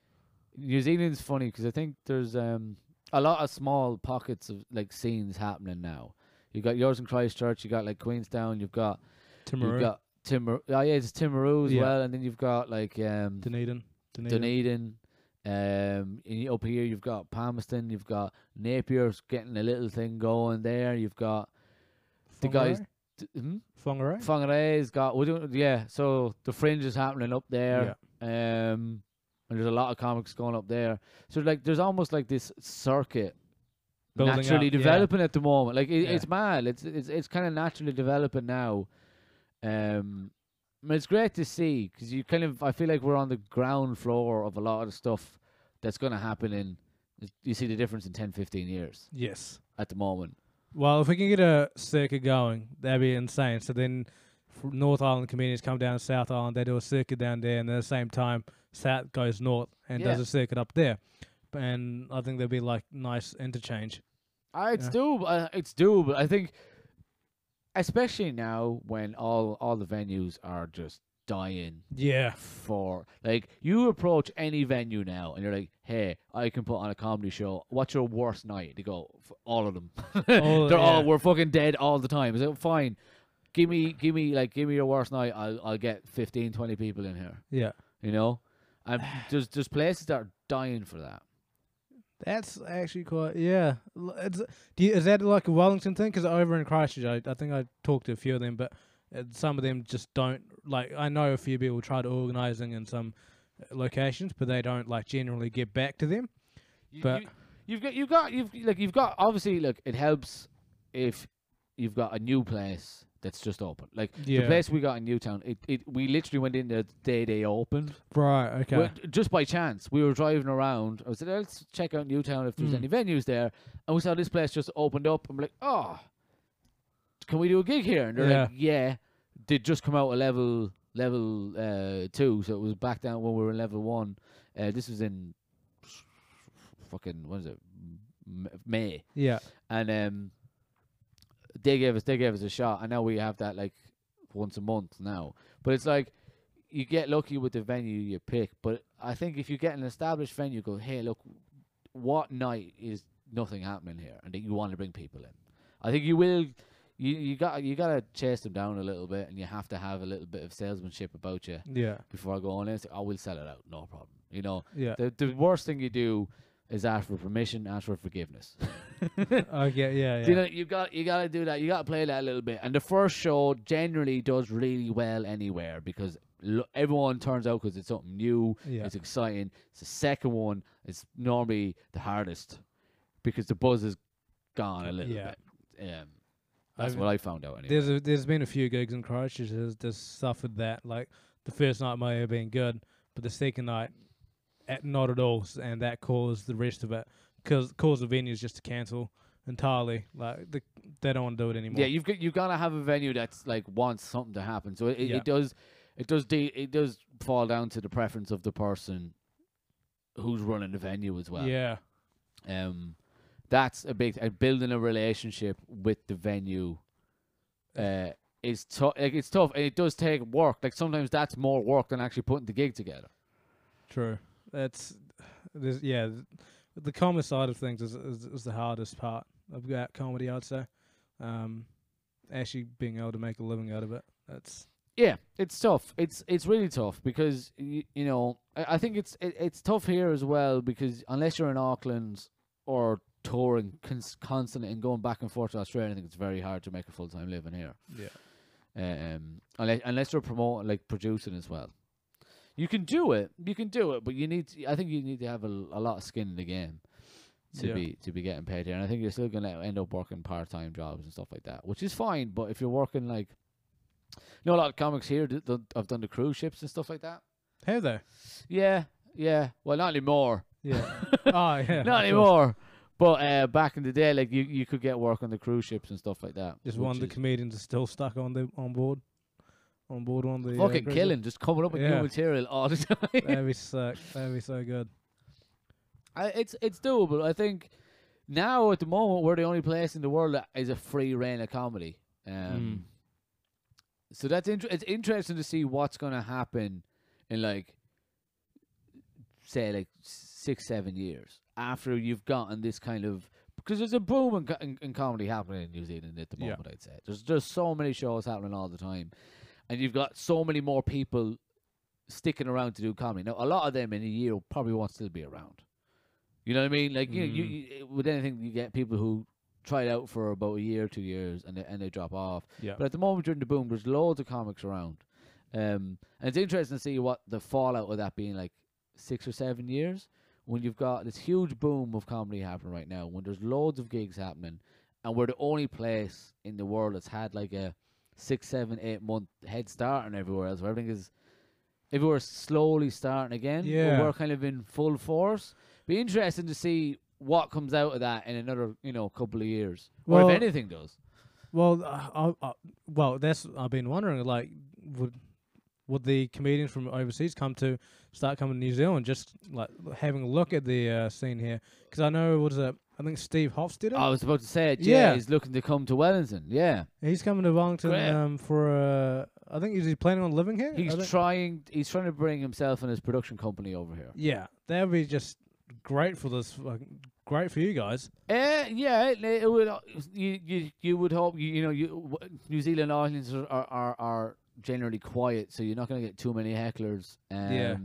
New Zealand's funny because I think there's um a lot of small pockets of like scenes happening now. You got yours in Christchurch, you got like Queenstown, you've got Timaru, you've got Timor. Oh yeah, it's Timaru as Yeah. well, and then you've got like um Dunedin, Dunedin. Dunedin. Um, and up here you've got Palmerston, you've got Napier's getting a little thing going there. You've got the guys. Whangarei? t- hmm? Whangarei's got we're doing yeah. So the fringe is happening up there. Yeah. Um, and there's a lot of comics going up there. So like, there's almost like this circuit Building naturally up, yeah. developing at the moment. Like it, Yeah. it's mad. It's it's it's kind of naturally developing now. Um, it's great to see because you kind of I feel like we're on the ground floor of a lot of the stuff that's going to happen in. You see the difference in 10, 15 years Yes. at the moment. Well, if we can get a circuit going, that'd be insane. So then, North Island comedians come down to South Island. They do a circuit down there, and at the same time, South goes north and does a circuit up there. And I think there'd be like nice interchange. Uh, it's Yeah. doable. Uh, it's doable. I think, especially now when all all the venues are just dying Yeah. for like you approach any venue now and you're like, hey, I can put on a comedy show. What's your worst night? They go, "F- all of them. All- oh, They're all we're fucking dead all the time. Is it fine? Give me, give me, like, give me your worst night. I'll, I'll get 15, 20 people in here. Yeah. You know, and there's, there's places that are dying for that. That's actually quite yeah. It's, do you, is that like a Wellington thing? Because over in Christchurch, I, I think I talked to a few of them, but uh, some of them just don't like. I know a few people tried organising in some uh, locations, but they don't like generally get back to them. You, But- you, you've got you've got you've like you've got obviously look it helps if you've got a new place that's just open. Like Yeah. the place we got in Newtown, it, it we literally went in the day they opened. Right. Okay. Well, just by chance. We were driving around. I said, let's check out Newtown if there's Mm. any venues there. And we saw this place just opened up. I'm like, oh, can we do a gig here? And they're like, yeah. They'd just come out a level level uh, two, so it was back down when we were in level one. Uh, this was in fucking what is it, M- May, yeah. and um, they gave us they gave us a shot, and now we have that like once a month now. But it's like you get lucky with the venue you pick. But I think if you get an established venue, go hey look, what night is nothing happening here, and that you want to bring people in. I think you will. You you got you got to chase them down a little bit, and you have to have a little bit of salesmanship about you Yeah. before going in. Say, I will sell it out, no problem. You know, Yeah. the the worst thing you do is ask for permission, ask for forgiveness. okay. Yeah. Do You know, you got you got to do that. You got to play that a little bit. And the first show generally does really well anywhere because lo- everyone turns out because it's something new. Yeah. It's exciting. It's the second one. It's normally the hardest because the buzz is gone a little Yeah. bit. Um, that's I've- what I found out. Anyway. There's a, there's been a few gigs in Christchurch that's, that's suffered that. Like the first night might have been good, but the second night, not at all, and that caused the rest of it. Cause caused the venues just to cancel entirely. Like the, they don't want to do it anymore. Yeah, you've got you've got to have a venue that's like wants something to happen. So it, it, Yeah. it does it does de- it does fall down to the preference of the person who's running the venue as well. yeah, Um, that's a big uh, building a relationship with the venue. Uh, is tough. Like it's tough, and it does take work. Like sometimes that's more work than actually putting the gig together. true. That's there's yeah. the comic side of things is, is is the hardest part of that comedy. I'd say. Um, actually being able to make a living out of it. That's Yeah, it's tough. It's it's really tough because you, you know I, I think it's it, it's tough here as well because unless you're in Auckland or touring cons- constantly and going back and forth to Australia, I think it's very hard to make a full time living here. yeah. Um, unless unless you're promoting like producing as well, you can do it. You can do it, but you need. To, I think you need to have a, a lot of skin in the game to Yeah. be to be getting paid here. And I think you're still gonna end up working part time jobs and stuff like that, which is fine. But if you're working like, you know, a lot of comics here that that have done the cruise ships and stuff like that. Have they? Yeah, yeah. Well, not anymore. Yeah. oh yeah. not anymore. But uh, back in the day, like you, you could get work on the cruise ships and stuff like that. Just one of the is comedians is still stuck on the on board. On board on the uh, fucking cruise killing, just coming up with Yeah. new material all the time. That'd be sick. That'd be so good. I, it's it's doable. I think now at the moment we're the only place in the world that is a free reign of comedy. Um, So that's inter- it's interesting to see what's going to happen in like say like six seven years after you've gotten this kind of because there's a boom in, in, in comedy happening in New Zealand at the Yeah. moment. I'd say there's just so many shows happening all the time, and you've got so many more people sticking around to do comedy. Now a lot of them in a year probably won't still be around. You know what I mean? Like you, know, you, Mm. you with anything, you get people who try it out for about a year, two years, and they, and they drop off. Yeah. But at the moment during the boom, there's loads of comics around, um, and it's interesting to see what the fallout of that being like six or seven years when you've got this huge boom of comedy happening right now. When there's loads of gigs happening, and we're the only place in the world that's had like a six, seven, eight month head start on everywhere else. Where everything is everywhere's slowly starting again. Yeah. we're kind of in full force. Be interesting to see what comes out of that in another, you know, couple of years, or Well- if anything does. Well, uh, I, I, well, that's I've been wondering. Like, would would the comedians from overseas come to start coming to New Zealand, just like having a look at the uh, scene here? Because I know what is it? I think Steve Hofstetter. I was about to say it. Yeah, Yeah. he's looking to come to Wellington. Yeah, He's coming to Wellington Great. um, for. Uh, I think he's planning on living here? He's trying. He's trying to bring himself and his production company over here. yeah, that would be just great for this. Great for you guys. Uh, yeah, it, it would. uh, You, you you would hope you, you know you New Zealand audiences are, are are are generally quiet, so you're not going to get too many hecklers. Um, Yeah.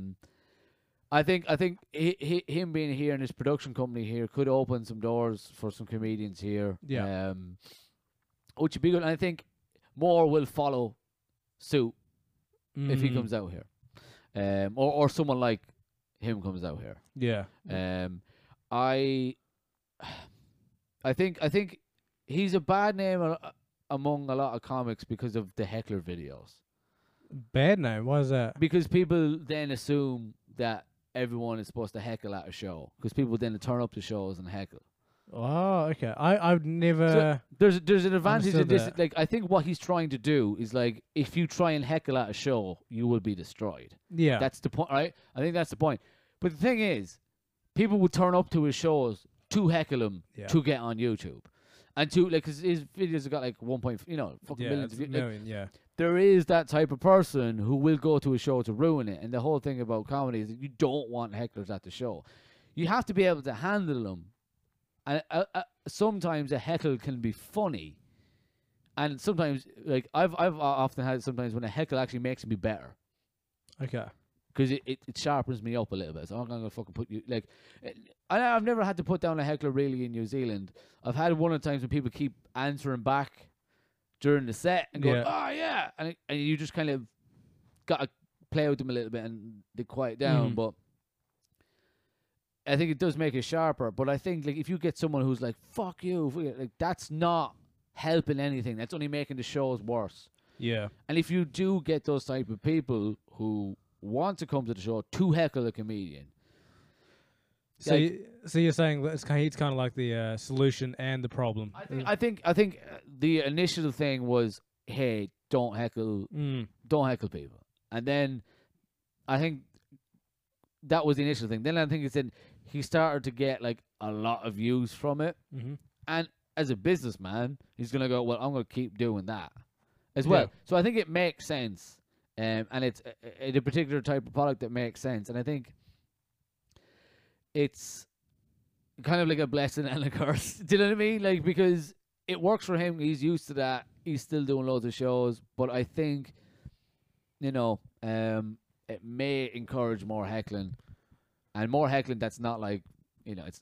I think I think hi, hi, him being here and his production company here could open some doors for some comedians here. Yeah. Um, which would be good. And I think more will follow suit if he Mm, comes out here, um, or or someone like him comes out here. Yeah. Um, I, I think I think he's a bad name a- among a lot of comics because of the heckler videos. Bad name. Why is that? Because people then assume that everyone is supposed to heckle at a show. Because people then turn up to shows and heckle. Oh, okay. I I've never. There's there's an advantage in this. that. Like I think what he's trying to do is like if you try and heckle at a show, you will be destroyed. yeah. That's the point, right? I think that's the point. But the thing is, people would turn up to his shows to heckle him Yeah. to get on YouTube, and to like 'cause his videos have got like one point, you know, fucking yeah. millions. Of a views. Like, million. yeah. there is that type of person who will go to a show to ruin it. And the whole thing about comedy is that you don't want hecklers at the show. You have to be able to handle them. And uh, uh, sometimes a heckle can be funny. And sometimes, like I've I've often had sometimes when a heckle actually makes me better Okay. Because it, it, it sharpens me up a little bit. So I'm gonna fucking put you like. eh, I I've never had to put down a heckler really in New Zealand. I've had one of the times when people keep answering back during the set and going, Yeah. "Oh yeah," and it, and you just kind of got to play with them a little bit and they quiet down. Mhm. But I think it does make it sharper. But I think like if you get someone who's like, "Fuck you," fuck you," like that's not helping anything. That's only making the shows worse. Yeah. And if you do get those type of people who want to come to the show to heckle a comedian, So, Like- you, so you're saying that it's kind, he's kind of like the uh, solution and the problem. I think I think I think uh, the initial thing was, hey, don't heckle, Mm. don't heckle people, and then I think that was the initial thing. Then I think it said he started to get like a lot of views from it, hmm and as a businessman, he's gonna go, well, I'm gonna keep doing that as well. Yeah. So I think it makes sense, um, and it's a, a, a particular type of product that makes sense, and I think it's kind of like a blessing and a curse. Do you know what I mean? Like because it works for him. He's used to that. He's still doing loads of shows, but I think, you know, um, it may encourage more heckling, and more heckling that's not like, you know, it's.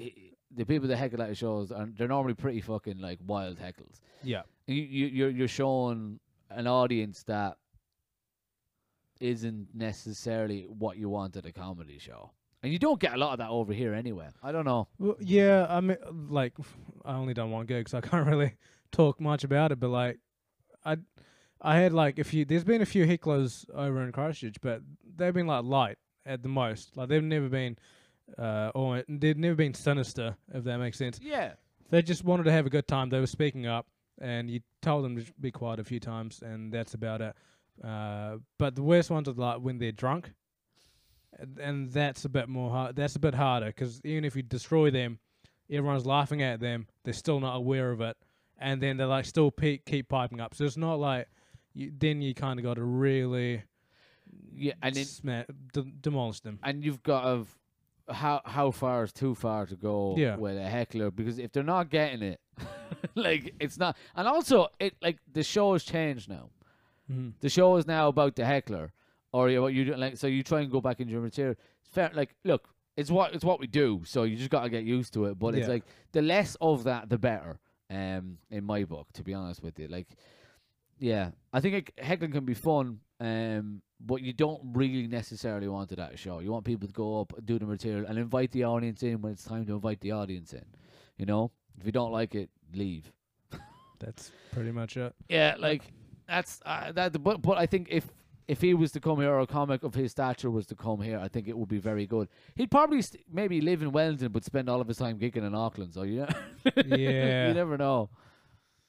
i the people that heckle at the shows are they're normally pretty fucking like wild heckles. Yeah. You, you you're you're showing an audience that isn't necessarily what you want at a comedy show. And you don't get a lot of that over here anyway. I don't know. Well, yeah, I mean, like, I only done one gig, so I can't really talk much about it. But like, I, I had like a few. There's been a few hecklers over in Christchurch, but they've been like light at the most. Like they've never been, uh, or they've never been sinister, if that makes sense. Yeah. They just wanted to have a good time. They were speaking up, and you told them to be quiet a few times, and that's about it. Uh, but the worst ones are like when they're drunk, and, that's a bit more hard. That's a bit harder because even if you destroy them, everyone's laughing at them. They're still not aware of it, and then they're like still pe- keep piping up. So it's not like you. Then you kind of got to really Yeah, and it, sma- d- demolish them. and you've got to how how far is too far to go Yeah. with a heckler because if they're not getting it, like it's not. And also, it like the show has changed now. Mhm. The show is now about the heckler, or you what you do like. So you try and go back into your material. It's fair. Like, look, it's what it's what we do. So you just got to get used to it. But it's Yeah. like the less of that, the better. Um, in my book, to be honest with you, like, yeah, I think like, heckling can be fun. Um, but you don't really necessarily want it at a show. You want people to go up, do the material, and invite the audience in when it's time to invite the audience in. You know, if you don't like it, leave. That's pretty much it. Yeah, like that's uh, that. But but I think if if he was to come here, or a comic of his stature was to come here, I think it would be very good. He'd probably st- maybe live in Wellington, but spend all of his time gigging in Auckland. So know, Yeah. you never know.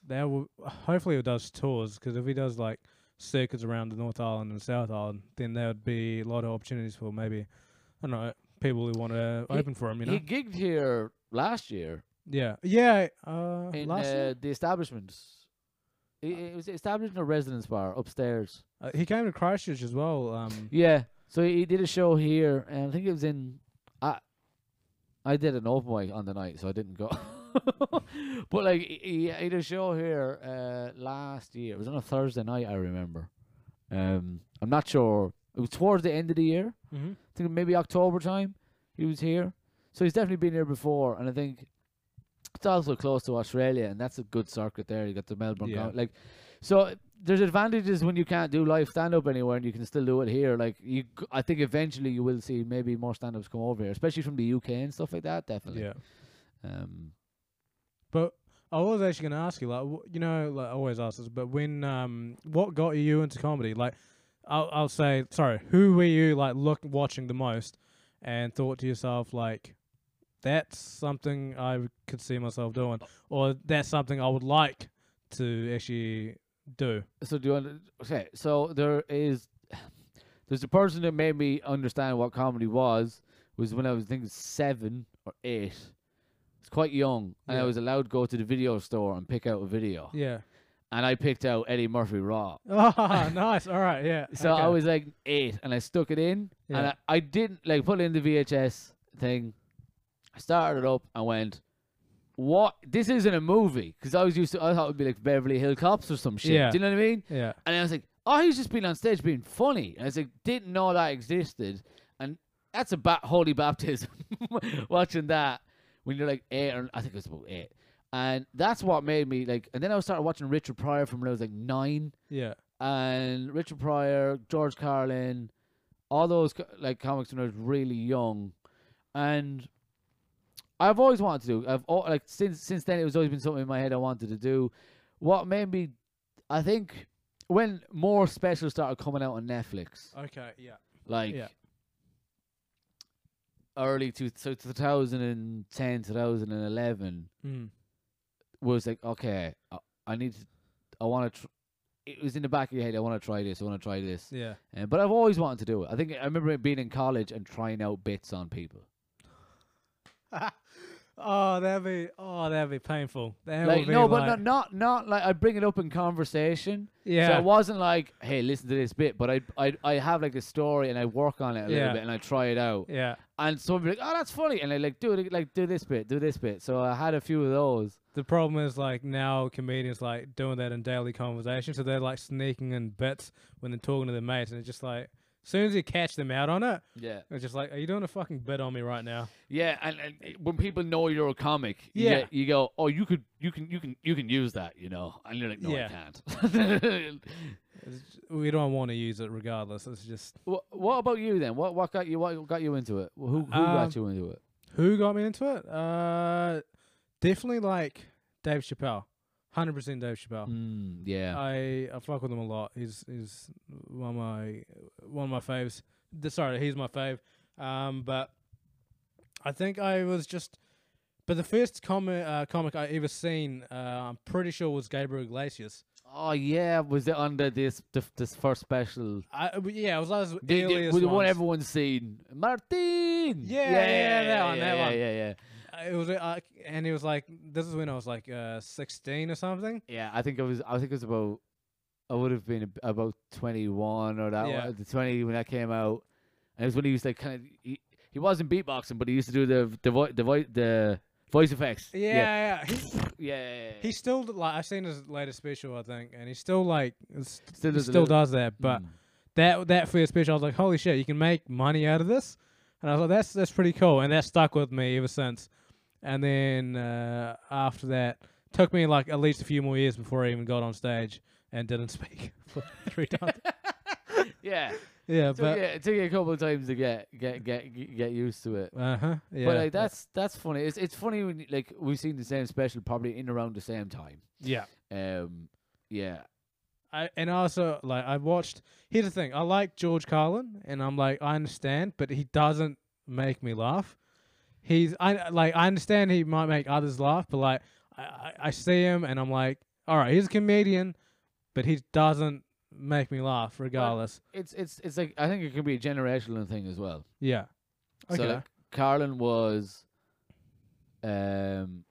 That will hopefully it does tours because if he does like circuits around the North Island and South Island, then there would be a lot of opportunities for maybe I don't know people who want to open for him. You know? He gigged here last year yeah, yeah. Uh, in last uh, the establishment. It, it was established in a residence bar upstairs. Uh, he came to Christchurch as well. Um, Yeah, so he did a show here, and I think it was in. I I did an open mic on the night, so I didn't go. but like he, he did a show here uh, last year. It was on a Thursday night, I remember. Um, I'm not sure. It was towards the end of the year. mhm. I think maybe October time. He was here, so he's definitely been here before, and I think also close to Australia, and that's a good circuit there. You got the Melbourne, Yeah. like so. There's advantages when you can't do live stand up anywhere, and you can still do it here. Like you, I think eventually you will see maybe more stand ups come over here, especially from the UK and stuff like that. Definitely. Yeah, Um. but I was actually going to ask you, like, you know, like I always ask this, but when, um, what got you into comedy? Like, I'll, I'll say, sorry, who were you like look watching the most, and thought to yourself like, that's something I could see myself doing, or that's something I would like to actually do. So do you want? To, okay. So there is. There's a person that made me understand what comedy was. Was when I was I think seven or eight. It's quite young, and I was allowed to go to the video store and pick out a video. Yeah. And I picked out Eddie Murphy Raw. Oh, nice. All right. Yeah. So I was like eight, and I stuck it in, and I, I didn't like put in the VHS thing. I started it up and went, "What? This isn't a movie." Because I was used to, I thought it would be like Beverly Hill Cops or some shit. Yeah. Do you know what I mean? Yeah. And I was like, "Oh, he's just been on stage being funny." And I was like, "Didn't know that existed," and that's a ba- holy baptism. Watching that when you're like eight, or I think it was about eight. And that's what made me like. And then I started watching Richard Pryor from when I was like nine Yeah. and Richard Pryor, George Carlin, all those like comics when I was really young, and I've always wanted to do. I've al- like since since then it was always been something in my head I wanted to do. What made me, I think, when more specials started coming out on Netflix, Okay. Yeah. like Yeah. early two, so 2010, 2011 Mm. was like okay, I, I need to, I want to. Tr- it was in the back of your head. I want to try this. I want to try this. Yeah. Uh, but I've always wanted to do it. I think I remember being in college and trying out bits on people. Oh, that'd be oh, that'd be painful. That like would be no, but like, not not not like I bring it up in conversation. yeah, So it wasn't like, hey, listen to this bit, but I I I have like a story and I work on it a Yeah. little bit and I try it out. yeah. And someone be like, oh, that's funny, and I like do it like do this bit, do this bit. So I had a few of those. The problem is like now comedians like doing that in daily conversation, so they're like sneaking in bits when they're talking to their mates, and it's just like soon as you catch them out on it, Yeah. it's just like, are you doing a fucking bit on me right now? Yeah, and, and when people know you're a comic, Yeah. get- you go, oh, you could, you can, you can, you can use that, you know, and you're like, no, Yeah. I can't. We don't want to use it regardless. It's just what, what about you then? What, what got you, what got you into it? Who, who Um, got you into it? who got me into it. Uh, definitely like Dave Chappelle, hundred percent Dave Chappelle. Mm, yeah, I I fuck with him a lot. He's he's one of my one of my faves. The- Sorry, he's my fave. Um, but I think I was just. But the first comic uh, comic I ever seen, uh, I'm pretty sure was Gabriel Iglesias. oh yeah, was it under this, this first special? I uh, yeah, it was one of The, the, one ones. everyone's seen, Martin. Yeah, yeah, that one, yeah, that yeah, one. Yeah, yeah, It was uh, and he was like, this is when I was like uh, 16 or something. yeah. I think I was, I think it was about, I would have been ab- about twenty one or that Yeah. one, the twenty when that came out, and it was when he was like kind of, he, he wasn't beatboxing, but he used to do the the vo- the vo- the voice effects. Yeah, yeah. He, yeah. he still like I've seen his latest special, I think, and he still like Still does still does that. But Mm. that that first special, I was like, holy shit, you can make money out of this, and I was like, that's that's pretty cool, and that stuck with me ever since. And then uh, after that, took me like at least a few more years before I even got on stage and didn't speak for three times. yeah. yeah, It but you, it took you a couple of times to get get get get used to it. uh huh, yeah, But like that's that's funny. It's it's funny when like we've seen the same special probably in around the same time. yeah. Um, yeah, I and also like I watched. Here's the thing: I like George Carlin, and I'm like I understand, but he doesn't make me laugh. He's I like I understand he might make others laugh, but like I I, see him and I'm like, all right, he's a comedian, but he doesn't make me laugh regardless. it's it's it's like I think it can be a generational thing as well. yeah. Okay. So like Carlin was, um,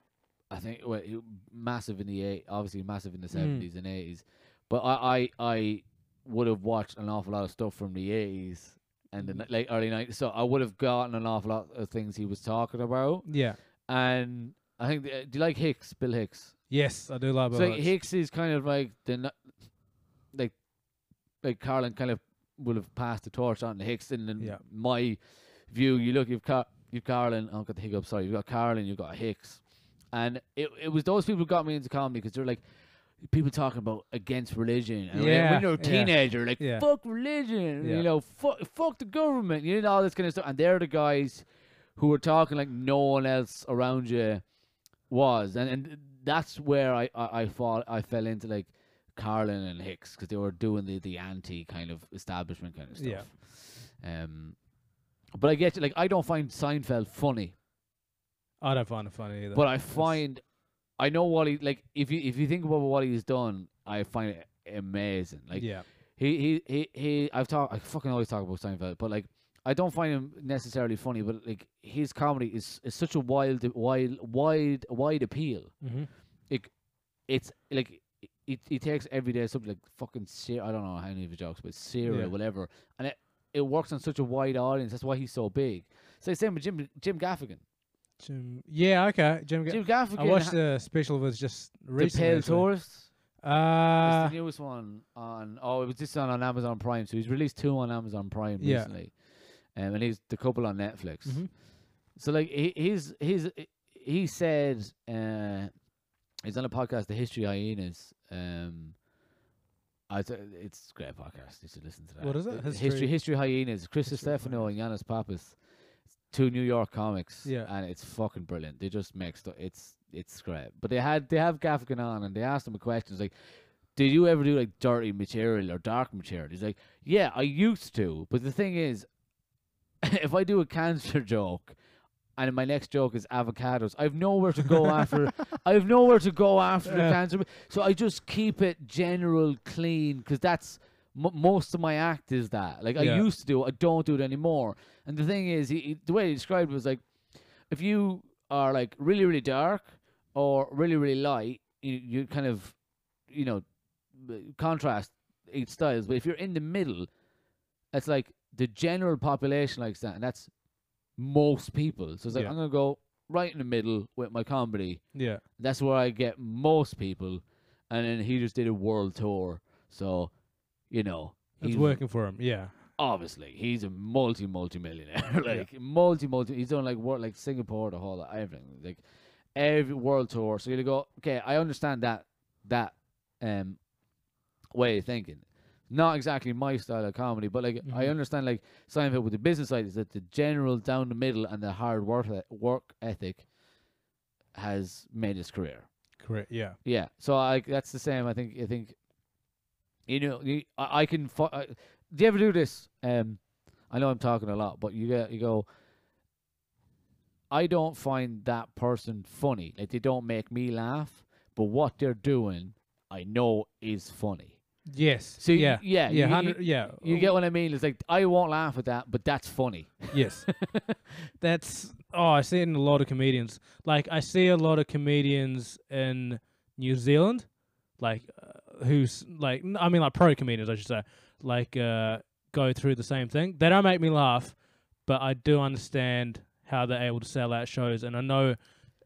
I think well, he- massive in the eight, obviously massive in the Mm. seventies and eighties, but I I I would have watched an awful lot of stuff from the eighties and the Mhm. late early nineties, so I would have gotten an awful lot of things he was talking about. yeah. And I think the, do you like Hicks, Bill Hicks? Yes, I do love So like, Hicks. Hicks is kind of like the like like Carlin kind of would have passed the torch on to Hicks. And in Yeah. my view, you look, you've got you've Carlin. I've got the hiccup. Sorry, you've got Carlin. You've got Hicks, and it it was those people who got me into comedy because they're like people talking about against religion. And Yeah, when you're a yeah. teenager, like Yeah. fuck religion. Yeah. You know, fuck fuck the government. You know all this kind of stuff. And they're the guys who were talking like no one else around you was, and and that's where I I, I fall I fell into like Carlin and Hicks because they were doing the the anti kind of establishment kind of stuff. Yeah. Um, but I get you, like I don't find Seinfeld funny, I don't find it funny either. but I find I know what he like. If you if you think about what he's done, I find it amazing. Like yeah, he he he he. I've talked. I fucking always talk about Seinfeld, but like I don't find him necessarily funny. But like his comedy is is such a wild, wild, wide, wide appeal. hmm It's like he he takes everyday something like fucking ser- I don't know how many of the jokes, but cereal, Yeah. whatever, and it it works on such a wide audience. That's why he's so big. So same with Jim Jim Gaffigan. Jim. Yeah, okay, Jim. Jim Gaffigan. I watched the special was just the recently. Pale actually. Tourist. Uh, it's the newest one on. Oh, it was just on, on Amazon Prime. So he's released two on Amazon Prime Yeah. recently, um, and he's the couple on Netflix. mhm. So like he, he's he's he said uh, he's on a podcast, The History Hyenas. Um, I th- it's a great podcast. You should listen to that. What is it? History- History History Hyenas. Chris Distefano and Yannis Pappas. Two New York comics. Yeah. and it's fucking brilliant. They just make stuff. It's it's great. But they had they have Gaffigan on, and they asked him a question. It's like, did you ever do like dirty material or dark material? He's like, yeah, I used to. But the thing is, if I do a cancer joke, and my next joke is avocados, I've nowhere to go after. I've nowhere to go after the cancer. So I just keep it general, clean, because that's m- most of my act is that. Like I Yeah. used to do, it, I don't do it anymore. And the thing is, he, he- the way he described it was like, if you, are like really really dark or really really light, you you kind of you know contrast each styles. But if you're in the middle, it's like the general population likes that, and that's most people. So it's like Yeah. I'm gonna go right in the middle with my comedy. Yeah. That's where I get most people. And then he just did a world tour, so you know It's he's working for him. Yeah. obviously he's a multi multi millionaire Yeah. like multi multi he's done like work like singapore the whole everything like every world tour so you go okay i understand that that um way of thinking not exactly my style of comedy but like i Mhm. understand like Seinfeld with the business side is that the general down the middle and the hard work work ethic has made his career Correct. Yeah. yeah, so I that's the same. I think I think you know you, I, I can. I, do you ever do this? Um, I know I'm talking a lot, but you get you go. I don't find that person funny. Like they don't make me laugh, but what they're doing, I know is funny. Yes. So you- yeah. yeah, Yeah. you- Hundred. Yeah. You get what I mean? It's like I won't laugh at that, but that's funny. Yes. That's oh, I see it in a lot of comedians. Like I see a lot of comedians in New Zealand, like who's like I mean like pro comedians I should say, like uh, go through the same thing. They don't make me laugh, but I do understand how they're able to sell out shows, and I know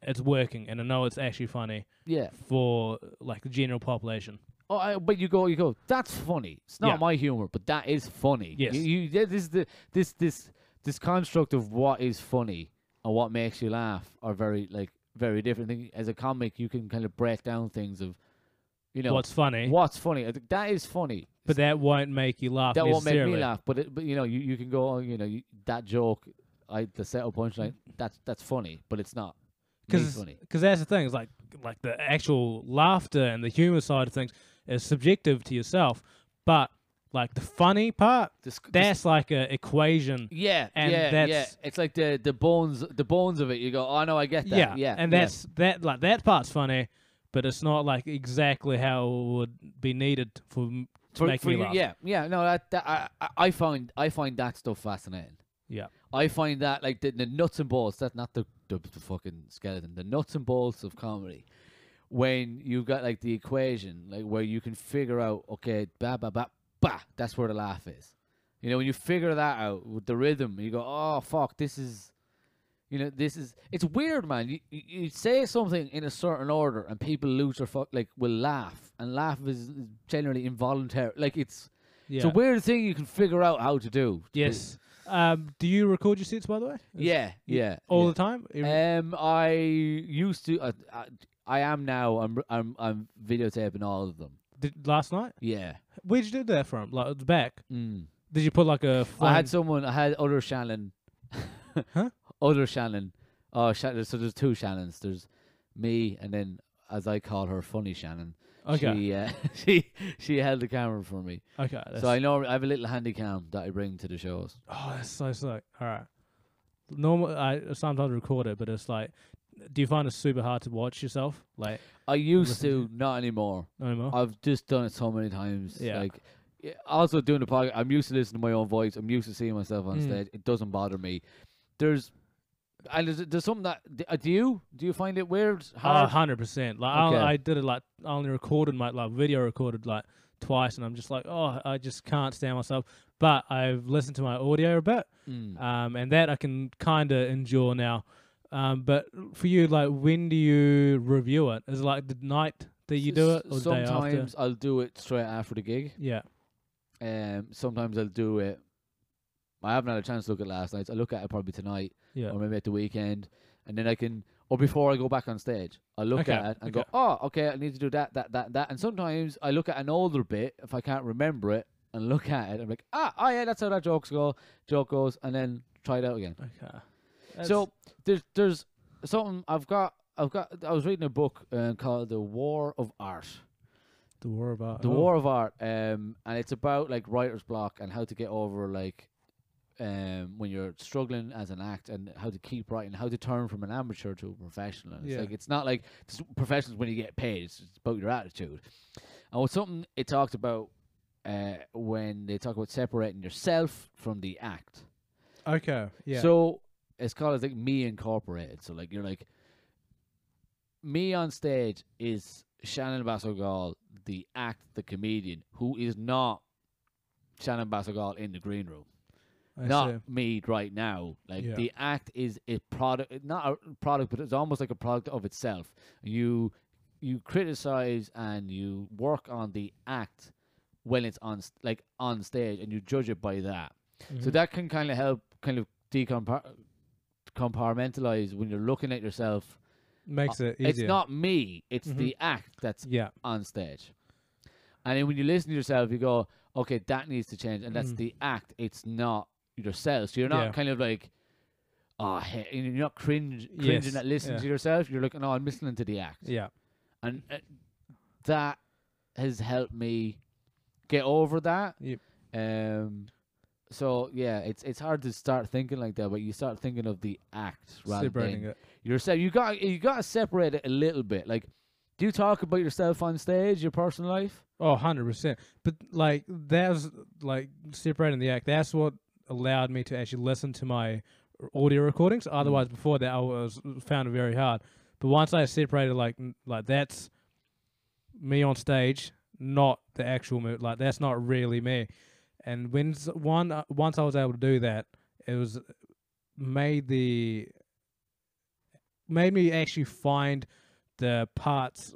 it's working, and I know it's actually funny Yeah. for like the general population. Oh, I, but you go, you go. That's funny. It's not Yeah. my humor, but that is funny. Yes. You, you this is the this this this construct of what is funny and what makes you laugh are very like very different. thing. As a comic, you can kind of break down things of, you know, What's funny, what's funny. I think that is funny. but that won't make you laugh. that won't make necessarily. me laugh. But it, but you know, you, you can go, oh, you know, you, that joke, I the setup punchline. That's that's funny, but it's not. because funny. because that's the thing. It's like like the actual laughter and the humor side of things is subjective to yourself, but like the funny part, This, this- that's like a equation. yeah, and yeah, yeah. that's- It's like the the bones the bones of it. You go, oh no, I get that. Yeah, Yeah, and yeah. that's that like that part's funny, but it's not like exactly how it would be needed for m- to for, make for me you, laugh. Yeah, yeah. No, that, that I, I- I find I find that stuff fascinating. Yeah. I find that like the, the nuts and bolts. That's not the, the the fucking skeleton. The nuts and bolts of comedy. When you've got like the equation, like where you can figure out, okay, ba ba ba ba. That's where the laugh is. You know, when you figure that out with the rhythm, you go, oh fuck, this is. You know, this is it's weird, man. You, you you say something in a certain order, and people lose their fuck, like will laugh, and laugh is is generally involuntary. Like it's yeah. it's a weird thing you can figure out how to do. yes. Um, do you record your sets by the way? Is- Yeah, yeah. All yeah. the time. Um, I used to. Uh, I, I am now. I'm. I'm. I'm videotaping all of them. Did, last night. Yeah. Where'd you do that from? Like the back. Mm. Did you put like a? I had someone. I had other Shannon. Huh? Other Shannon. Oh, Shannon. So there's two Shannons. There's me, and then as I call her, funny Shannon. okay. She. Uh, she. She held the camera for me. okay. So I know I have a little handy cam that I bring to the shows. Oh, that's so sick. All right. Normal, I sometimes record it, but it's like, do you find it super hard to watch yourself? Like, I used Listen to, not anymore. no more. I've just done it so many times. Yeah. Like, also doing the podcast, I'm used to listening to my own voice. I'm used to seeing myself on Mm. stage. It doesn't bother me. There's, and there's, there's something that uh, do you do you find it weird? Hard? hundred percent. Like, I, Okay. I did it like I only recorded my like video recorded like twice, and I'm just like, oh, I just can't stand myself. But I've listened to my audio a bit, Mm. um, and that I can kind of endure now. Um, but for you, like, when do you review it? Is it like the night that you do it, or the day after? Sometimes I'll do it straight after the gig. Yeah. Um, sometimes I'll do it. I haven't had a chance to look at last night. I look at it probably tonight Yeah. or maybe at the weekend, and then I can, or before I go back on stage, I look Okay, at it and go, oh, okay, I need to do that, that, that, that. And sometimes I look at an older bit if I can't remember it, and look at it. I'm like, ah, oh yeah, that's how that joke's go, joke goes, and then try it out again. Okay. So there's there's something I've got. I've got. I was reading a book uh, called The War of Art. the war about The oh, War of Art, um, and it's about like writer's block and how to get over like um when you're struggling as an act and how to keep writing, how to turn from an amateur to a professional. And it's Yeah. like it's not like s- professionals when you get paid. It's about your attitude. And what's something it talked about uh, when they talk about separating yourself from the act. Okay. Yeah. So it's called it's like me incorporated. So like you're like me on stage is Shannon Basogall, the act, the comedian, who is not Shannon Basogall in the green room. I not see. me right now. Like Yeah. the act is a product, not a product, but it's almost like a product of itself. You you criticize and you work on the act when it's on like on stage, and you judge it by that. So Mhm. that can kind of help, kind of decompar- compartmentalize when you're looking at yourself. makes it easier. It's not me; it's Mhm. the act that's Yeah. on stage. And then when you listen to yourself, you go, okay, that needs to change. And that's Mhm. the act. It's not yourself. So you're not Yeah. kind of like, oh, hey, you're not cringe, cringing Yes, at listening yeah. to yourself. You're looking, oh, I'm listening to the act. Yeah. And uh, that has helped me get over that. Yep. Um, so yeah, it's it's hard to start thinking like that, but you start thinking of the act rather Separating than it. yourself. You got you got to separate it a little bit. Like, do you talk about yourself on stage, your personal life? Oh, 100%. But like that's like separating the act. That's what allowed me to actually listen to my audio recordings. Otherwise, before that, I was found it very hard. But once I separated, like like that's me on stage, not the actual mo Like that's not really me. And when one uh, once I was able to do that, it was made the made me actually find the parts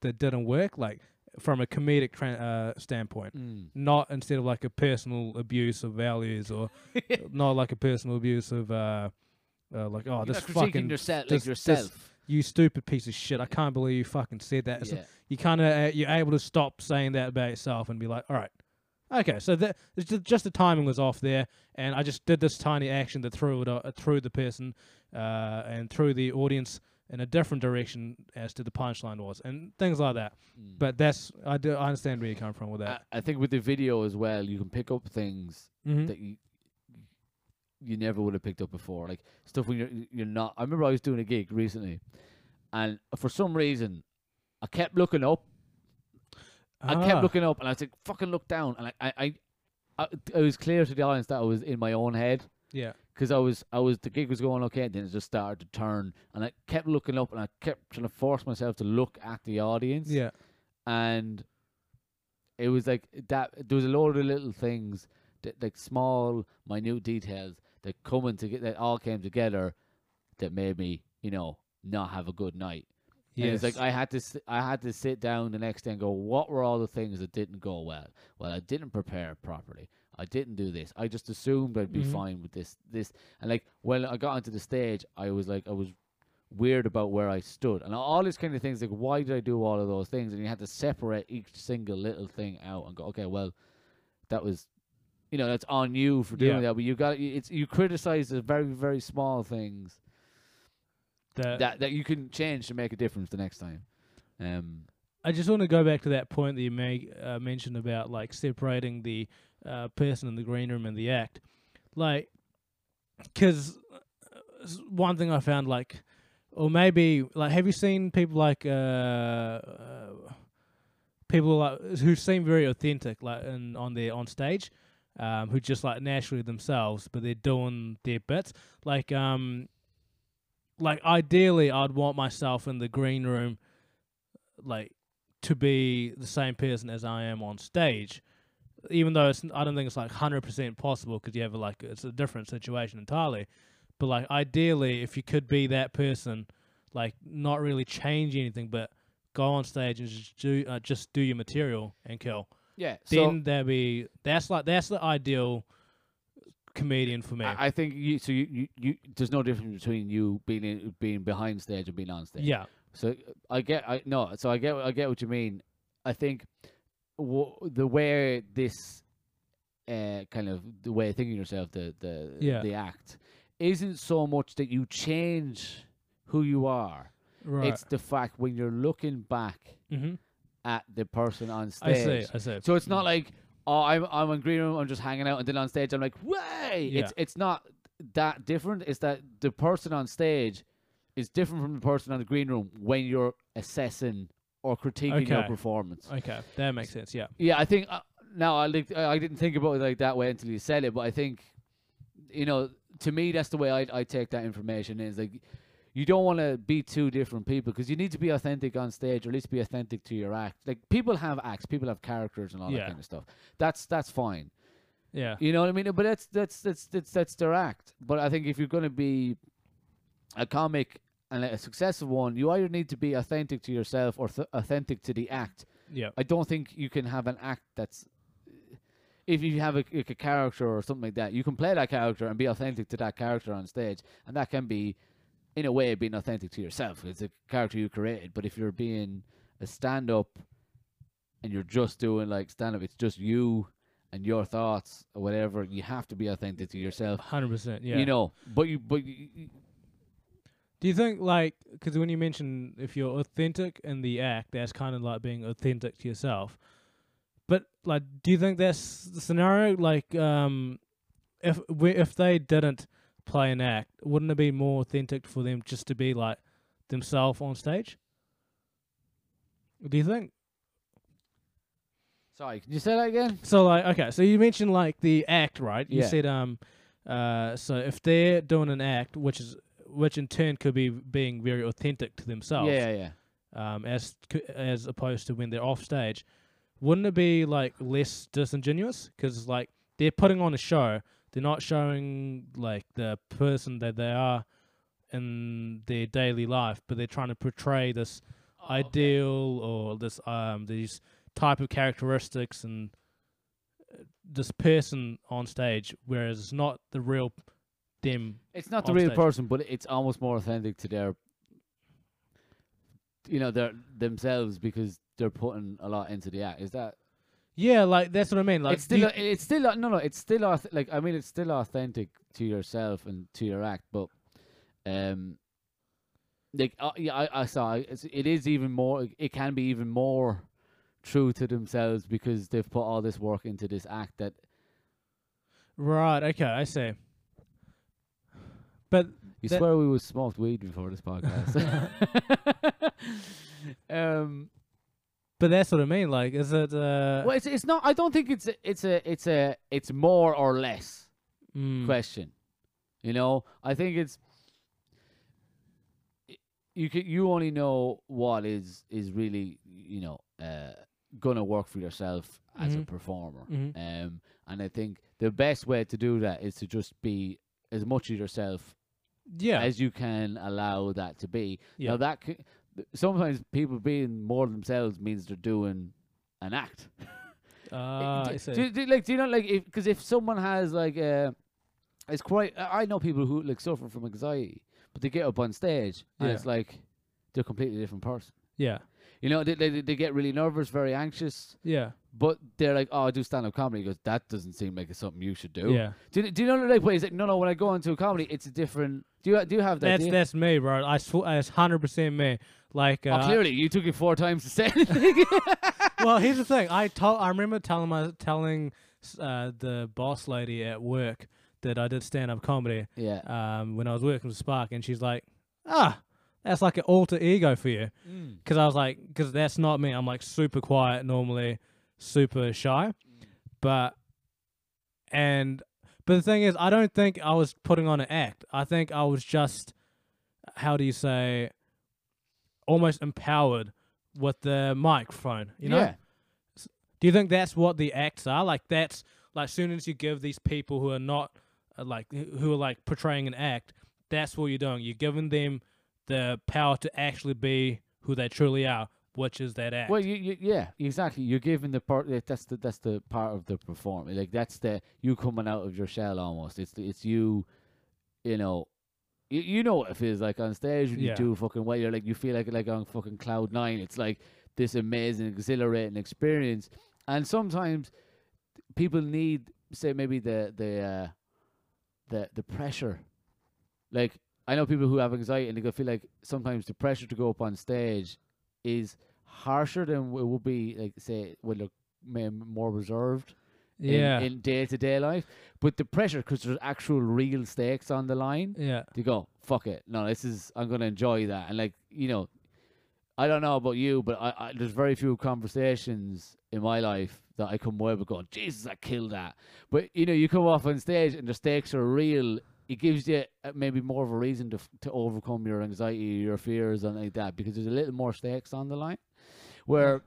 that didn't work, like from a comedic tra- uh, standpoint, Mm. not instead of like a personal abuse of values or not like a personal abuse of uh, uh like oh You're this fucking yourself, like this- this- yourself. you stupid piece of shit. I can't believe you fucking said that. Yeah. You kind of uh, you're able to stop saying that about yourself and be like, all right, okay. So that just the timing was off there, and I just did this tiny action that threw it uh, threw the person uh, and threw the audience in a different direction as to the punchline was, and things like that. Mm. But that's I do I understand where you come from with that. I think with the video as well, you can pick up things Mhm. that you you never would have picked up before, like stuff when you're you're not. I remember I was doing a gig recently, and for some reason, I kept looking up. I Ah, kept looking up, and I was like, "Fucking look down!" And I, I, I, I it was clear to the audience that I was in my own head Yeah. because I was, I was, the gig was going okay, and then it just started to turn, and I kept looking up, and I kept trying to force myself to look at the audience, Yeah. and it was like that. There was a lot of little things, that, like small, minute details that coming to get that all came together, that made me, you know, not have a good night. Yeah, it's like I had to s- I had to sit down the next day and go, what were all the things that didn't go well? Well, I didn't prepare properly. I didn't do this. I just assumed I'd be Mhm. fine with this this and like when I got onto the stage, I was like I was weird about where I stood and all these kind of things like why did I do all of those things and you had to separate each single little thing out and go okay well that was you know that's on you for doing Yeah. that but you got it's you criticize the very very small things that, that that you can change to make a difference the next time. Um, I just want to go back to that point that you make, uh, mentioned about like separating the uh, person in the green room and the act, like, because one thing I found like, or maybe like, have you seen people like uh, uh people like who seem very authentic, like in, on their on stage, um, who just like naturally themselves, but they're doing their bits, like um. Like ideally, I'd want myself in the green room, like to be the same person as I am on stage, even though it's I don't think it's like hundred percent possible because you have like it's a different situation entirely. But like ideally, if you could be that person, like not really change anything, but go on stage and just do uh, just do your material and kill. yeah, Then there be that's like that's the ideal comedian for me. I, I think you. So you, you, you, there's no difference between you being in, being behind stage and being on stage. yeah, So I get. I no. So I get. I get what you mean. I think w- the way this uh, kind of the way of thinking yourself, the the Yeah. the act, isn't so much that you change who you are. right. It's the fact when you're looking back hmm at the person on stage. I see. I see. So it's not like oh I'm I'm in green room I'm just hanging out and then on stage I'm like way Yeah. it's it's not that different. It's that the person on stage is different from the person on the green room when you're assessing or critiquing your Okay. performance. okay, that makes sense. Yeah. Yeah, I think uh, now I like I didn't think about it like that way until you said it, but I think you know to me, that's the way I I take that information. Is like you don't want to be two different people because you need to be authentic on stage, or at least be authentic to your act. Like people have acts, people have characters, and all that kind of stuff. That's that's fine. Yeah. You know what I mean? But that's that's that's that's that's their act. But I think if you're going to be a comic and a successful one, you either need to be authentic to yourself or th- authentic to the act. Yeah. I don't think you can have an act that's. If you have a, like a character or something like that, you can play that character and be authentic to that character on stage, and that can be, in a way, being authentic to yourself. It's a character you created. But if you're being a stand-up, and you're just doing like stand-up, it's just you and your thoughts or whatever. You have to be authentic to yourself. Hundred percent. Yeah. You know, but you, but you, you- Do you think like because when you mention if you're authentic in the act, that's kind of like being authentic to yourself. But like, do you think that's the scenario? Like, um, if we, if they didn't play an act, wouldn't it be more authentic for them just to be like themselves on stage? Do you think? sorry, can you say that again? So like, okay, so you mentioned like the act, right? You Yeah. said um, uh, so if they're doing an act, which is which in turn could be being very authentic to themselves, Yeah, yeah, um, as as opposed to when they're off stage, wouldn't it be like less disingenuous? Because like they're putting on a show, they're not showing like the person that they are in their daily life, but they're trying to portray this ideal or this um these type of characteristics and uh, this person on stage, whereas it's not the real them. It's not the real stage. person, but it's almost more authentic to their, you know, their themselves because they're putting a lot into the act. Is that? Yeah, like that's what I mean. Like it's still, you- it's still, no, no, it's still, like I mean, it's still authentic to yourself and to your act, but, um, like uh, yeah, I, I saw it's, it is even more. It can be even more true to themselves because they've put all this work into this act that right. Okay, I see. But You That- swear we was smoked weed before this podcast. um, But that's what I mean. Like, is it? Uh, well, it's it's not. I don't think it's a, it's a it's a it's more or less mm, question. You know, I think it's you can you only know what is is really you know uh, gonna work for yourself as a Mhm. performer. mhm. Um, and I think the best way to do that is to just be as much of yourself Yeah. as you can allow that to be. yeah. Now that c- sometimes people being more themselves means they're doing an act. Ah, do, I see. do, do- like do you know like if because if someone has like uh, it's quite I I know people who like suffer from anxiety, but they get up on stage and Yeah. it's like they're a completely different person. yeah. You know, they, they they get really nervous, very anxious, Yeah. but they're like, "Oh, I do stand up comedy." He goes, "That doesn't seem like it's something you should do." Yeah. Do, you- do you know like wait? He's like, "No, no." When I go into a comedy, it's a different. Do you do you have that? That's do you? that's me, bro. I sw- it's hundred percent me. Like, uh, oh, clearly, you took it four times to say anything. well, here's the thing. I told. I remember telling my telling uh, the boss lady at work that I did stand up comedy. yeah. Um, when I was working with Spark, and she's like, "Ah, that's like an alter ego for you." Mm. Because I was like, because that's not me. I'm like super quiet normally, super shy, but and but the thing is, I don't think I was putting on an act. I think I was just, how do you say, almost empowered with the microphone. You know. yeah. Do you think that's what the acts are? Like that's like soon as you give these people who are not uh, like who are like portraying an act, that's what you're doing. You're giving them the power to actually be who they truly are, which is that act. Well, you, you yeah, exactly. You're giving the part. like, That's the that's the part of the performance. Like that's the you coming out of your shell almost. It's the, it's you, you know. You, you know what it feels like on stage when Yeah. you do fucking well. You're like you feel like like on fucking cloud nine. It's like this amazing, exhilarating experience. And sometimes people need, say, maybe the the uh, the the pressure. Like I know people who have anxiety and they go feel like sometimes the pressure to go up on stage is harsher than it would be like say when they're more reserved in- yeah, in day to day life. But the pressure because there's actual real stakes on the line. yeah, They go fuck it. No, this is I'm gonna enjoy that and like you know. I don't know about you, but I, I there's very few conversations in my life that I come away with going, Jesus, I killed that. But you know, you come off on stage and the stakes are real it gives you uh, maybe more of a reason to to overcome your anxiety, your fears, and like that because there's a little more stakes on the line. Where,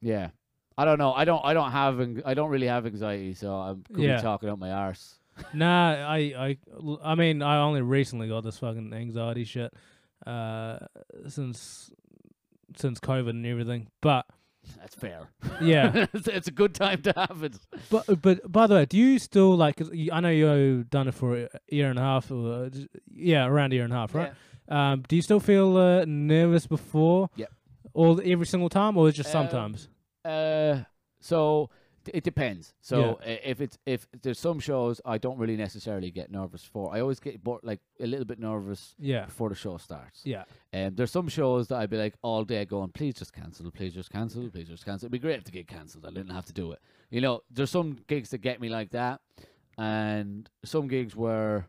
yeah, I don't know. I don't. I don't have. I don't really have anxiety, so I'm could Yeah. be talking out my arse. Nah, I, I, I mean, I only recently got this fucking anxiety shit, uh, since, since COVID and everything. But That's fair. yeah, it's, it's a good time to have it. but but by the way, do you still like? I know you've done it for a year and a half, or uh, yeah, around a year and a half, right? Um, do you still feel uh, nervous before? Yeah. All every single time, or just Um, sometimes? Uh, so it depends. So Yeah. if it's if there's some shows I don't really necessarily get nervous for. I always get bo- like a little bit nervous Yeah, before the show starts. yeah, Um, there's some shows that I'd be like all day going, please just cancel, please just cancel, please just cancel. It'd be great if the gig cancelled. I didn't have to do it. You know, there's some gigs that get me like that, and some gigs where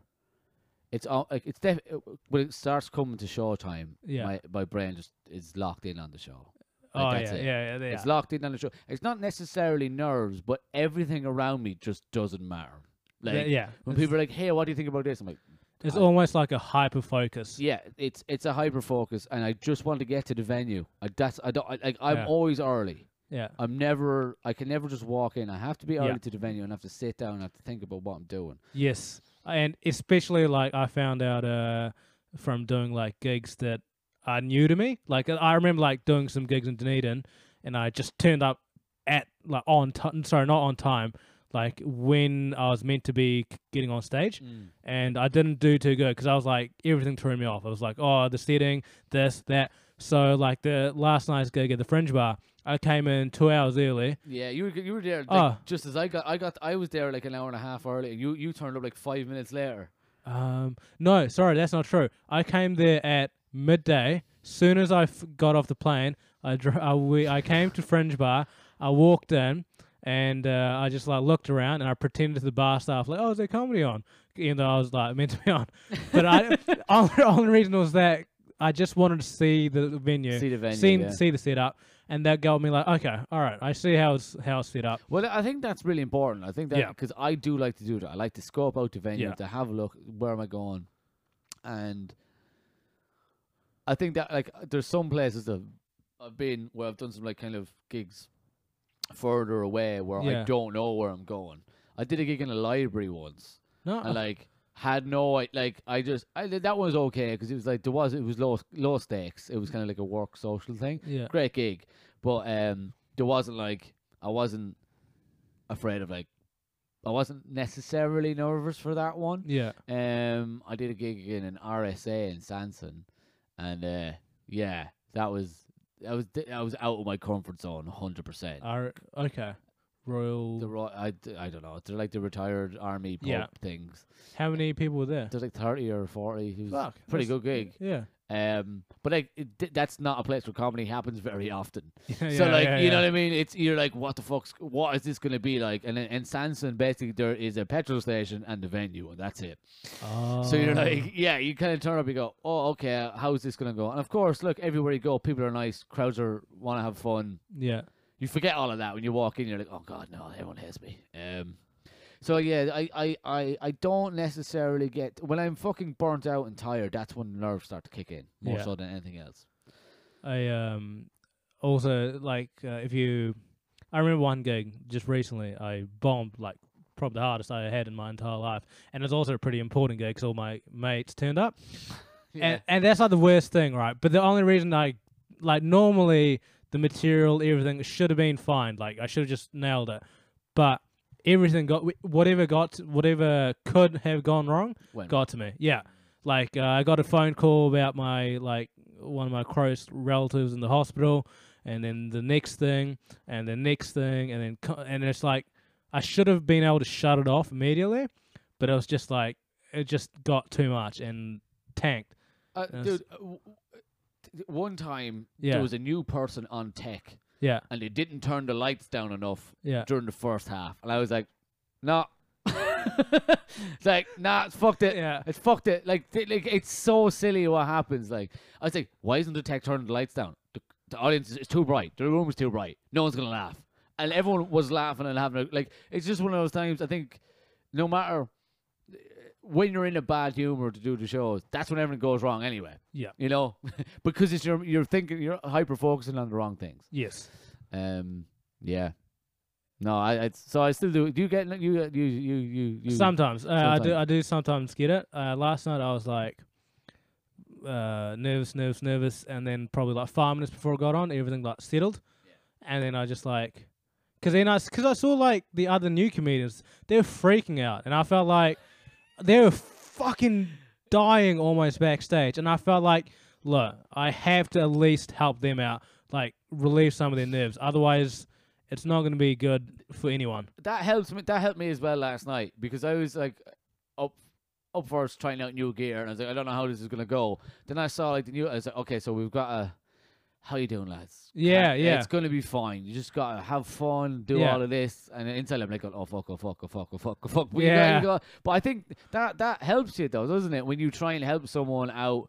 it's all like it's def- uh, when it starts coming to show time. Yeah. my my brain just is locked in on the show. Oh that's yeah, it. yeah, yeah. It's locked in on the show. It's not necessarily nerves, but everything around me just doesn't matter. Like yeah, when people are like, "Hey, what do you think about this?" I'm like, It's I- almost like a hyper focus. yeah, it's it's a hyper focus, and I just want to get to the venue. I, that's I don't I, like. I'm Yeah. always early. Yeah. I'm never. I can never just walk in. I have to be early Yeah. to the venue and have to sit down and have to think about what I'm doing. Yes. And especially like I found out uh from doing like gigs that are new to me. Like I remember like doing some gigs in Dunedin and I just turned up at like on time sorry, not on time, like when I was meant to be getting on stage and I didn't do too good because I was like everything threw me off. I was like, oh, the setting, this, that. So like the last night's gig at the Fringe Bar, I came in two hours early. Yeah, you were you were there like, Oh. just as I got. I got. I was there like an hour and a half early. And you you turned up like five minutes later. Um, no, sorry, that's not true. I came there at midday. Soon as I f- got off the plane, I I, we, I came to Fringe Bar. I walked in and uh, I just like looked around and I pretended to the bar staff like, "Oh, is there comedy on?" Even though I was like meant to be on, but I only, only reason was that I just wanted to see the venue, See the venue. see, yeah. see the setup, and that got me like, okay, all right, I see how it's how it's set up. Well, I think that's really important. I think that Yeah. because I do like to do that. I like to scope out the venue Yeah. to have a look. Where am I going? And I think that like there's some places that I've been where I've done some like kind of gigs further away where I don't know where I'm going. I did a gig in a library once, No, and like had no i- like I just I that one was okay because it was like there was it was low low stakes. It was kind of like a work social thing. Yeah, great gig, but um, there wasn't like I wasn't afraid of like I wasn't necessarily nervous for that one. yeah, Um, I did a gig in an RSA in Sanson, and uh, yeah, that was I was I was out of my comfort zone, hundred percent. Okay, Royal. The ro- I don't know. They're like the retired army pub Yeah. things. how many people were there? There's like thirty or forty. It was Fuck, pretty that's- good gig. Yeah. Um, but like it, that's not a place where comedy happens very often. yeah so like yeah, you know what I mean? It's you're like, what the fuck's what is this gonna be like? And in Sanson, basically there is a petrol station and the venue, and that's it. So you're Oh. like, yeah, you kind of turn up, you go, oh, okay, how's this gonna go? And of course, look, everywhere you go, people are nice, crowds are want to have fun. yeah, You forget all of that when you walk in. You're like, oh god, no, everyone hates me. Um, so yeah, I, I, I, I don't necessarily get when I'm fucking burnt out and tired. That's when the nerves start to kick in more Yeah. so than anything else. I um also like uh, if you, I remember one gig just recently. I bombed like probably the hardest I had in my entire life, and it's also a pretty important gig because all my mates turned up, and and that's like the worst thing, right? But the only reason I like normally the material, everything should have been fine. Like I should have just nailed it, but everything got whatever got whatever could have gone wrong When- got to me. Yeah, like uh, I got a phone call about my like one of my close relatives in the hospital, and then the next thing, and the next thing, and then and it's like I should have been able to shut it off immediately, but it was just like it just got too much and tanked. Uh, Yes. dude, uh, one time Yeah. there was a new person on tech Yeah, and they didn't turn the lights down enough yeah, during the first half, and I was like, no. it's like, nah, it's fucked it. yeah, It's fucked it. Like, th- like it's so silly what happens. Like, I was like, why isn't the tech turning the lights down? The, the audience is too bright. The room is too bright. No one's gonna laugh, and everyone was laughing and having a, like. It's just one of those times. I think, no matter when you're in a bad humor to do the shows, that's when everything goes wrong anyway. Yeah. You know, because it's your you're thinking you're hyper focusing on the wrong things. Yes. Um. Yeah. No, I, I so I still do. Do you get you you you you you? sometimes, uh, I do. sometimes. I do sometimes get it. Uh, last night I was like uh, nervous, nervous, nervous, and then probably like five minutes before I got on, everything like settled, and then I just like, cause then I because I saw like the other new comedians, they were freaking out, and I felt like they were fucking dying almost backstage, and I felt like, look, I have to at least help them out, like relieve some of their nerves, otherwise. It's not going to be good for anyone. that helps me. That helped me as well last night because I was like up up first trying out new gear and I was like, I don't know how this is gonna go. Then I saw like the new. I was like, okay, so we've got a. How you doing, lads? Yeah, yeah. It's gonna be fine. You just gotta have fun, do Yeah. all of this, and inside I'm like, oh fuck, oh fuck, oh fuck, oh fuck, oh fuck. But you got- Yeah. you got- but I think that that helps you though, doesn't it? When you try and help someone out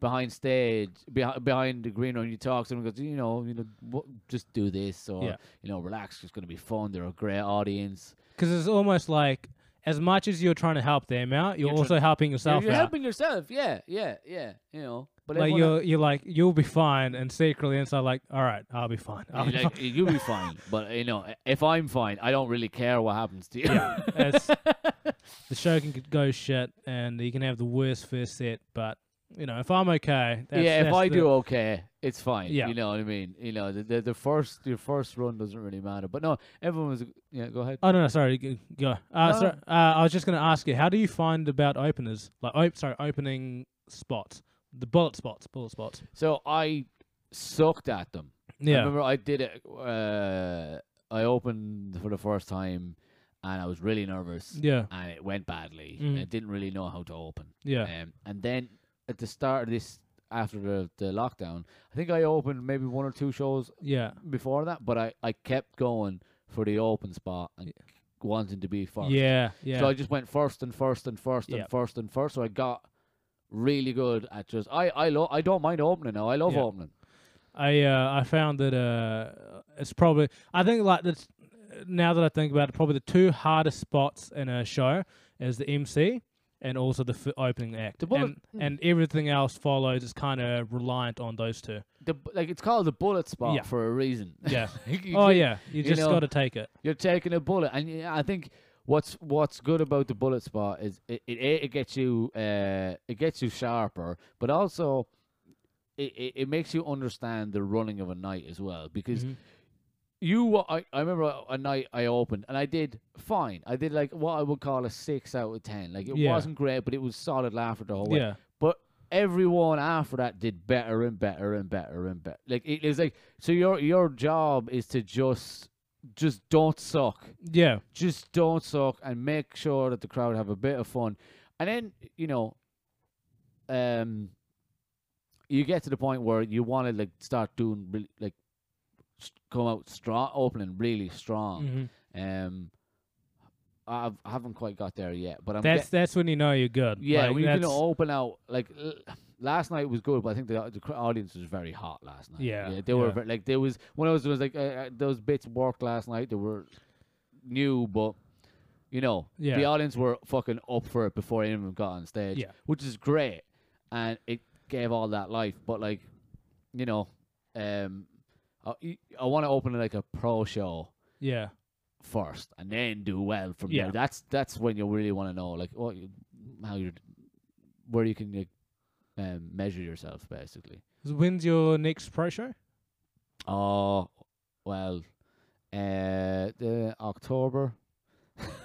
behind stage, behind behind the green room, you talk to them, goes, you know, you know, what, just do this, or Yeah. you know, relax. It's gonna be fun. They're a great audience. because it's almost like as much as you're trying to help them out, you're, You're also helping You're, yourself you're out. helping yourself. Yeah, yeah, yeah. You know, but like you're you're like you'll be fine, and secretly inside like, all right, I'll be fine. I'll be else- like, you'll be fine. But you know, if I'm fine, I don't really care what happens to you. Yeah, it's- the show can go shit, and you can have the worst first set, but you know if I'm okay, that's, yeah, if that's I the- do okay, it's fine. Yeah. You know what I mean? You know, the, the the first your first run doesn't really matter. But no, everyone was yeah, go ahead. Oh no, no, sorry, go. Uh, No. sorry, uh, I was just going to ask you, how do you find about openers, like op- sorry, opening spots, the bullet spots, bullet spots? So I sucked at them. Yeah. I Yeah, remember I did it uh I opened for the first time and I was really nervous yeah, and it went badly. Mm. I didn't really know how to open. yeah, Um, and then at the start of this, after the, the lockdown, I think I opened maybe one or two shows yeah, before that, but I, I kept going for the open spot and wanting to be first. yeah, yeah. So I just went first and first and first Yeah. and first and first. So I got really good at just I I lo- I don't mind opening now. I love Yeah. opening. I uh, I found that uh, it's probably I think like that's now that I think about it, probably the two hardest spots in a show is the MC and also the f- opening act, The bullet- and, and everything else follows is kind of reliant on those two. The like it's called the bullet spot Yeah. for a reason. Yeah. You oh yeah, you you just got to take it. you're taking a bullet, and I think what's what's good about the bullet spot is it it, it gets you uh it gets you sharper, but also it, it, it makes you understand the running of a night as well because Mhm. you I, I remember a- a night I opened and I did fine. I did like what I would call a six out of ten. Like it Yeah. wasn't great, but it was solid laughter the whole way. Yeah, But everyone after that did better and better and better and better. Like it is like so your your job is to just just don't suck. yeah, Just don't suck and make sure that the crowd have a bit of fun. And then, you know, um you get to the point where you want to like start doing really, like come out strong opening really strong. Mhm. Um I've, I haven't quite got there yet, but I'm that's get- that's when you know you're good. yeah, Like, we can open out like last night was good, but I think the the audience was very hot last night. Yeah, they were yeah. ve- like there was when I was was like uh, uh, those bits worked last night. They were new, but you know Yeah. the audience were fucking up for it before anyone got on stage. Yeah. which is great, and it gave all that life. But like, you know, um, I, I want to open like a pro show yeah, first and then do well from Yeah. there. That's that's when you really want to know like what you, how you're, where you can like, um, measure yourself basically. So when's your next pro show? Oh well, uh, the October,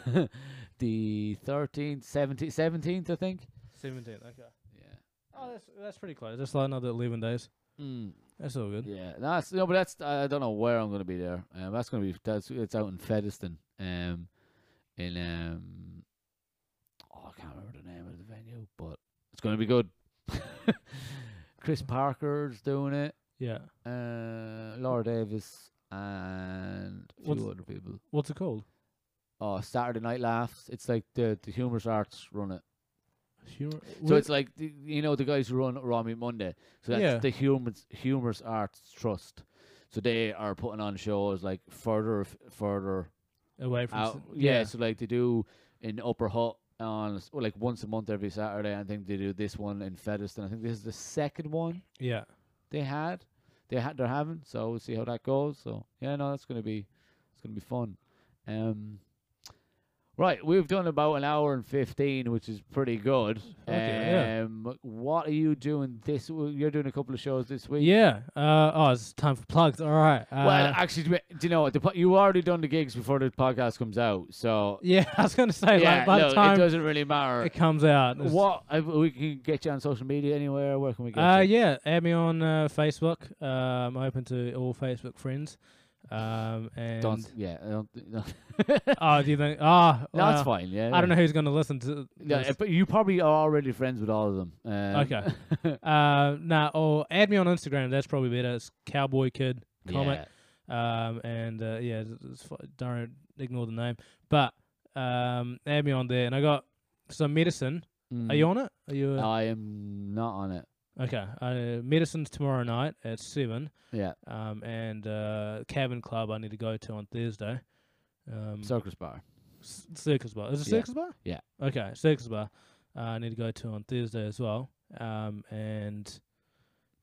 the thirteenth, seventeenth, seventeenth, I think. Seventeenth. Okay. Yeah. Oh, that's that's pretty close. That's like another eleven days. Mm, That's all good. yeah, that's no, but that's I don't know where I'm gonna be there. Um, that's gonna be that's it's out in Featherston. Um, in um, oh, I can't remember the name of the venue, but it's gonna be good. Chris Parker's doing it. Yeah. Uh, Laura Davis and a few What's- other people. What's it called? Oh, Saturday Night Laughs. It's like the the humorous arts run it. Humor. So it's like the, you know the guys who run Raw Meat Monday. So that's Yeah. the humorous humorous arts trust. So they are putting on shows like further f- further away from. out. s- Yeah, so like they do in Upper Hutt on like once a month every Saturday. I think they do this one in Featherston. I think this is the second one Yeah. they had. They had they're having, so we'll see how that goes. So yeah, no, that's gonna be it's gonna be fun. Um, right, we've done about an hour and fifteen, which is pretty good. Okay, yeah. um, what are you doing this? You're doing a couple of shows this week. Yeah. Uh, oh, it's time for plugs. All right. Uh, Well, actually, do you know what? The, po- you already done the gigs before the podcast comes out, so yeah, I was gonna say yeah, like by look, the time it doesn't really matter. it comes out. What uh, we can get you on social media anywhere? Where can we get Uh, you? yeah, add me on uh, Facebook. Uh, I'm open to all Facebook friends. Um, and Don't yeah. I Don't, no, oh, do you think? Ah, No, that's fine. Yeah, I don't know who's gonna listen to. Yeah, this. but you probably are already friends with all of them. Um, Okay. Uh, nah, or add me on Instagram. That's probably better. It's Cowboy Kid Comic. Yeah. Um, and uh, yeah, it's, it's, don't ignore the name. But um, add me on there, and I got some medicine. Are you Mm. on it? Are you? Uh, I am not on it. Okay. Uh, medicine's tomorrow night at seven. Yeah, Um, and uh, cabin club I need to go to on Thursday. Um, Circus Bar. Circus Bar. Is it Yeah. Circus Bar? Yeah. Okay, Circus Bar. Uh, I need to go to on Thursday as well. Um, and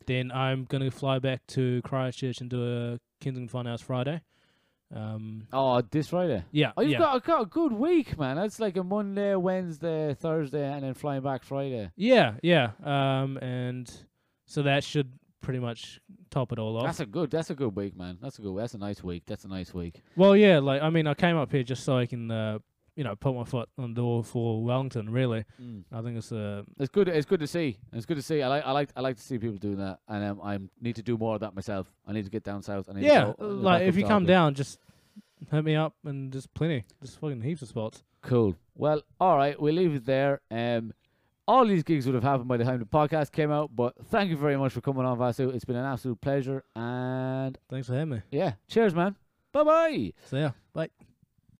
then I'm to fly back to Christchurch and do a Kensington Funhouse Friday. Um, Oh, this Friday. yeah, Oh, you've yeah. got got a good week, man. That's like a Monday, Wednesday, Thursday, and then flying back Friday. yeah, yeah. Um, and so that should pretty much top it all off. That's a good. That's a good week, man. That's a good. That's a nice week. That's a nice week. well, yeah, like I mean, I came up here just so I can, uh, you know, put my foot on the door for Wellington. Really, I think it's uh, It's good. It's good to see. It's good to see. I like. I like. I like to see people doing that, and um, I need to do more of that myself. I need to get down south. I need yeah. to go, like if you come down, just hit me up, and there's plenty, there's fucking heaps of spots. Cool. Well, all right. We'll leave it there. Um, all these gigs would have happened by the time the podcast came out. But thank you very much for coming on, Vasu. It's been an absolute pleasure. And Thanks for having me. yeah, cheers, man. Bye bye. See ya. bye.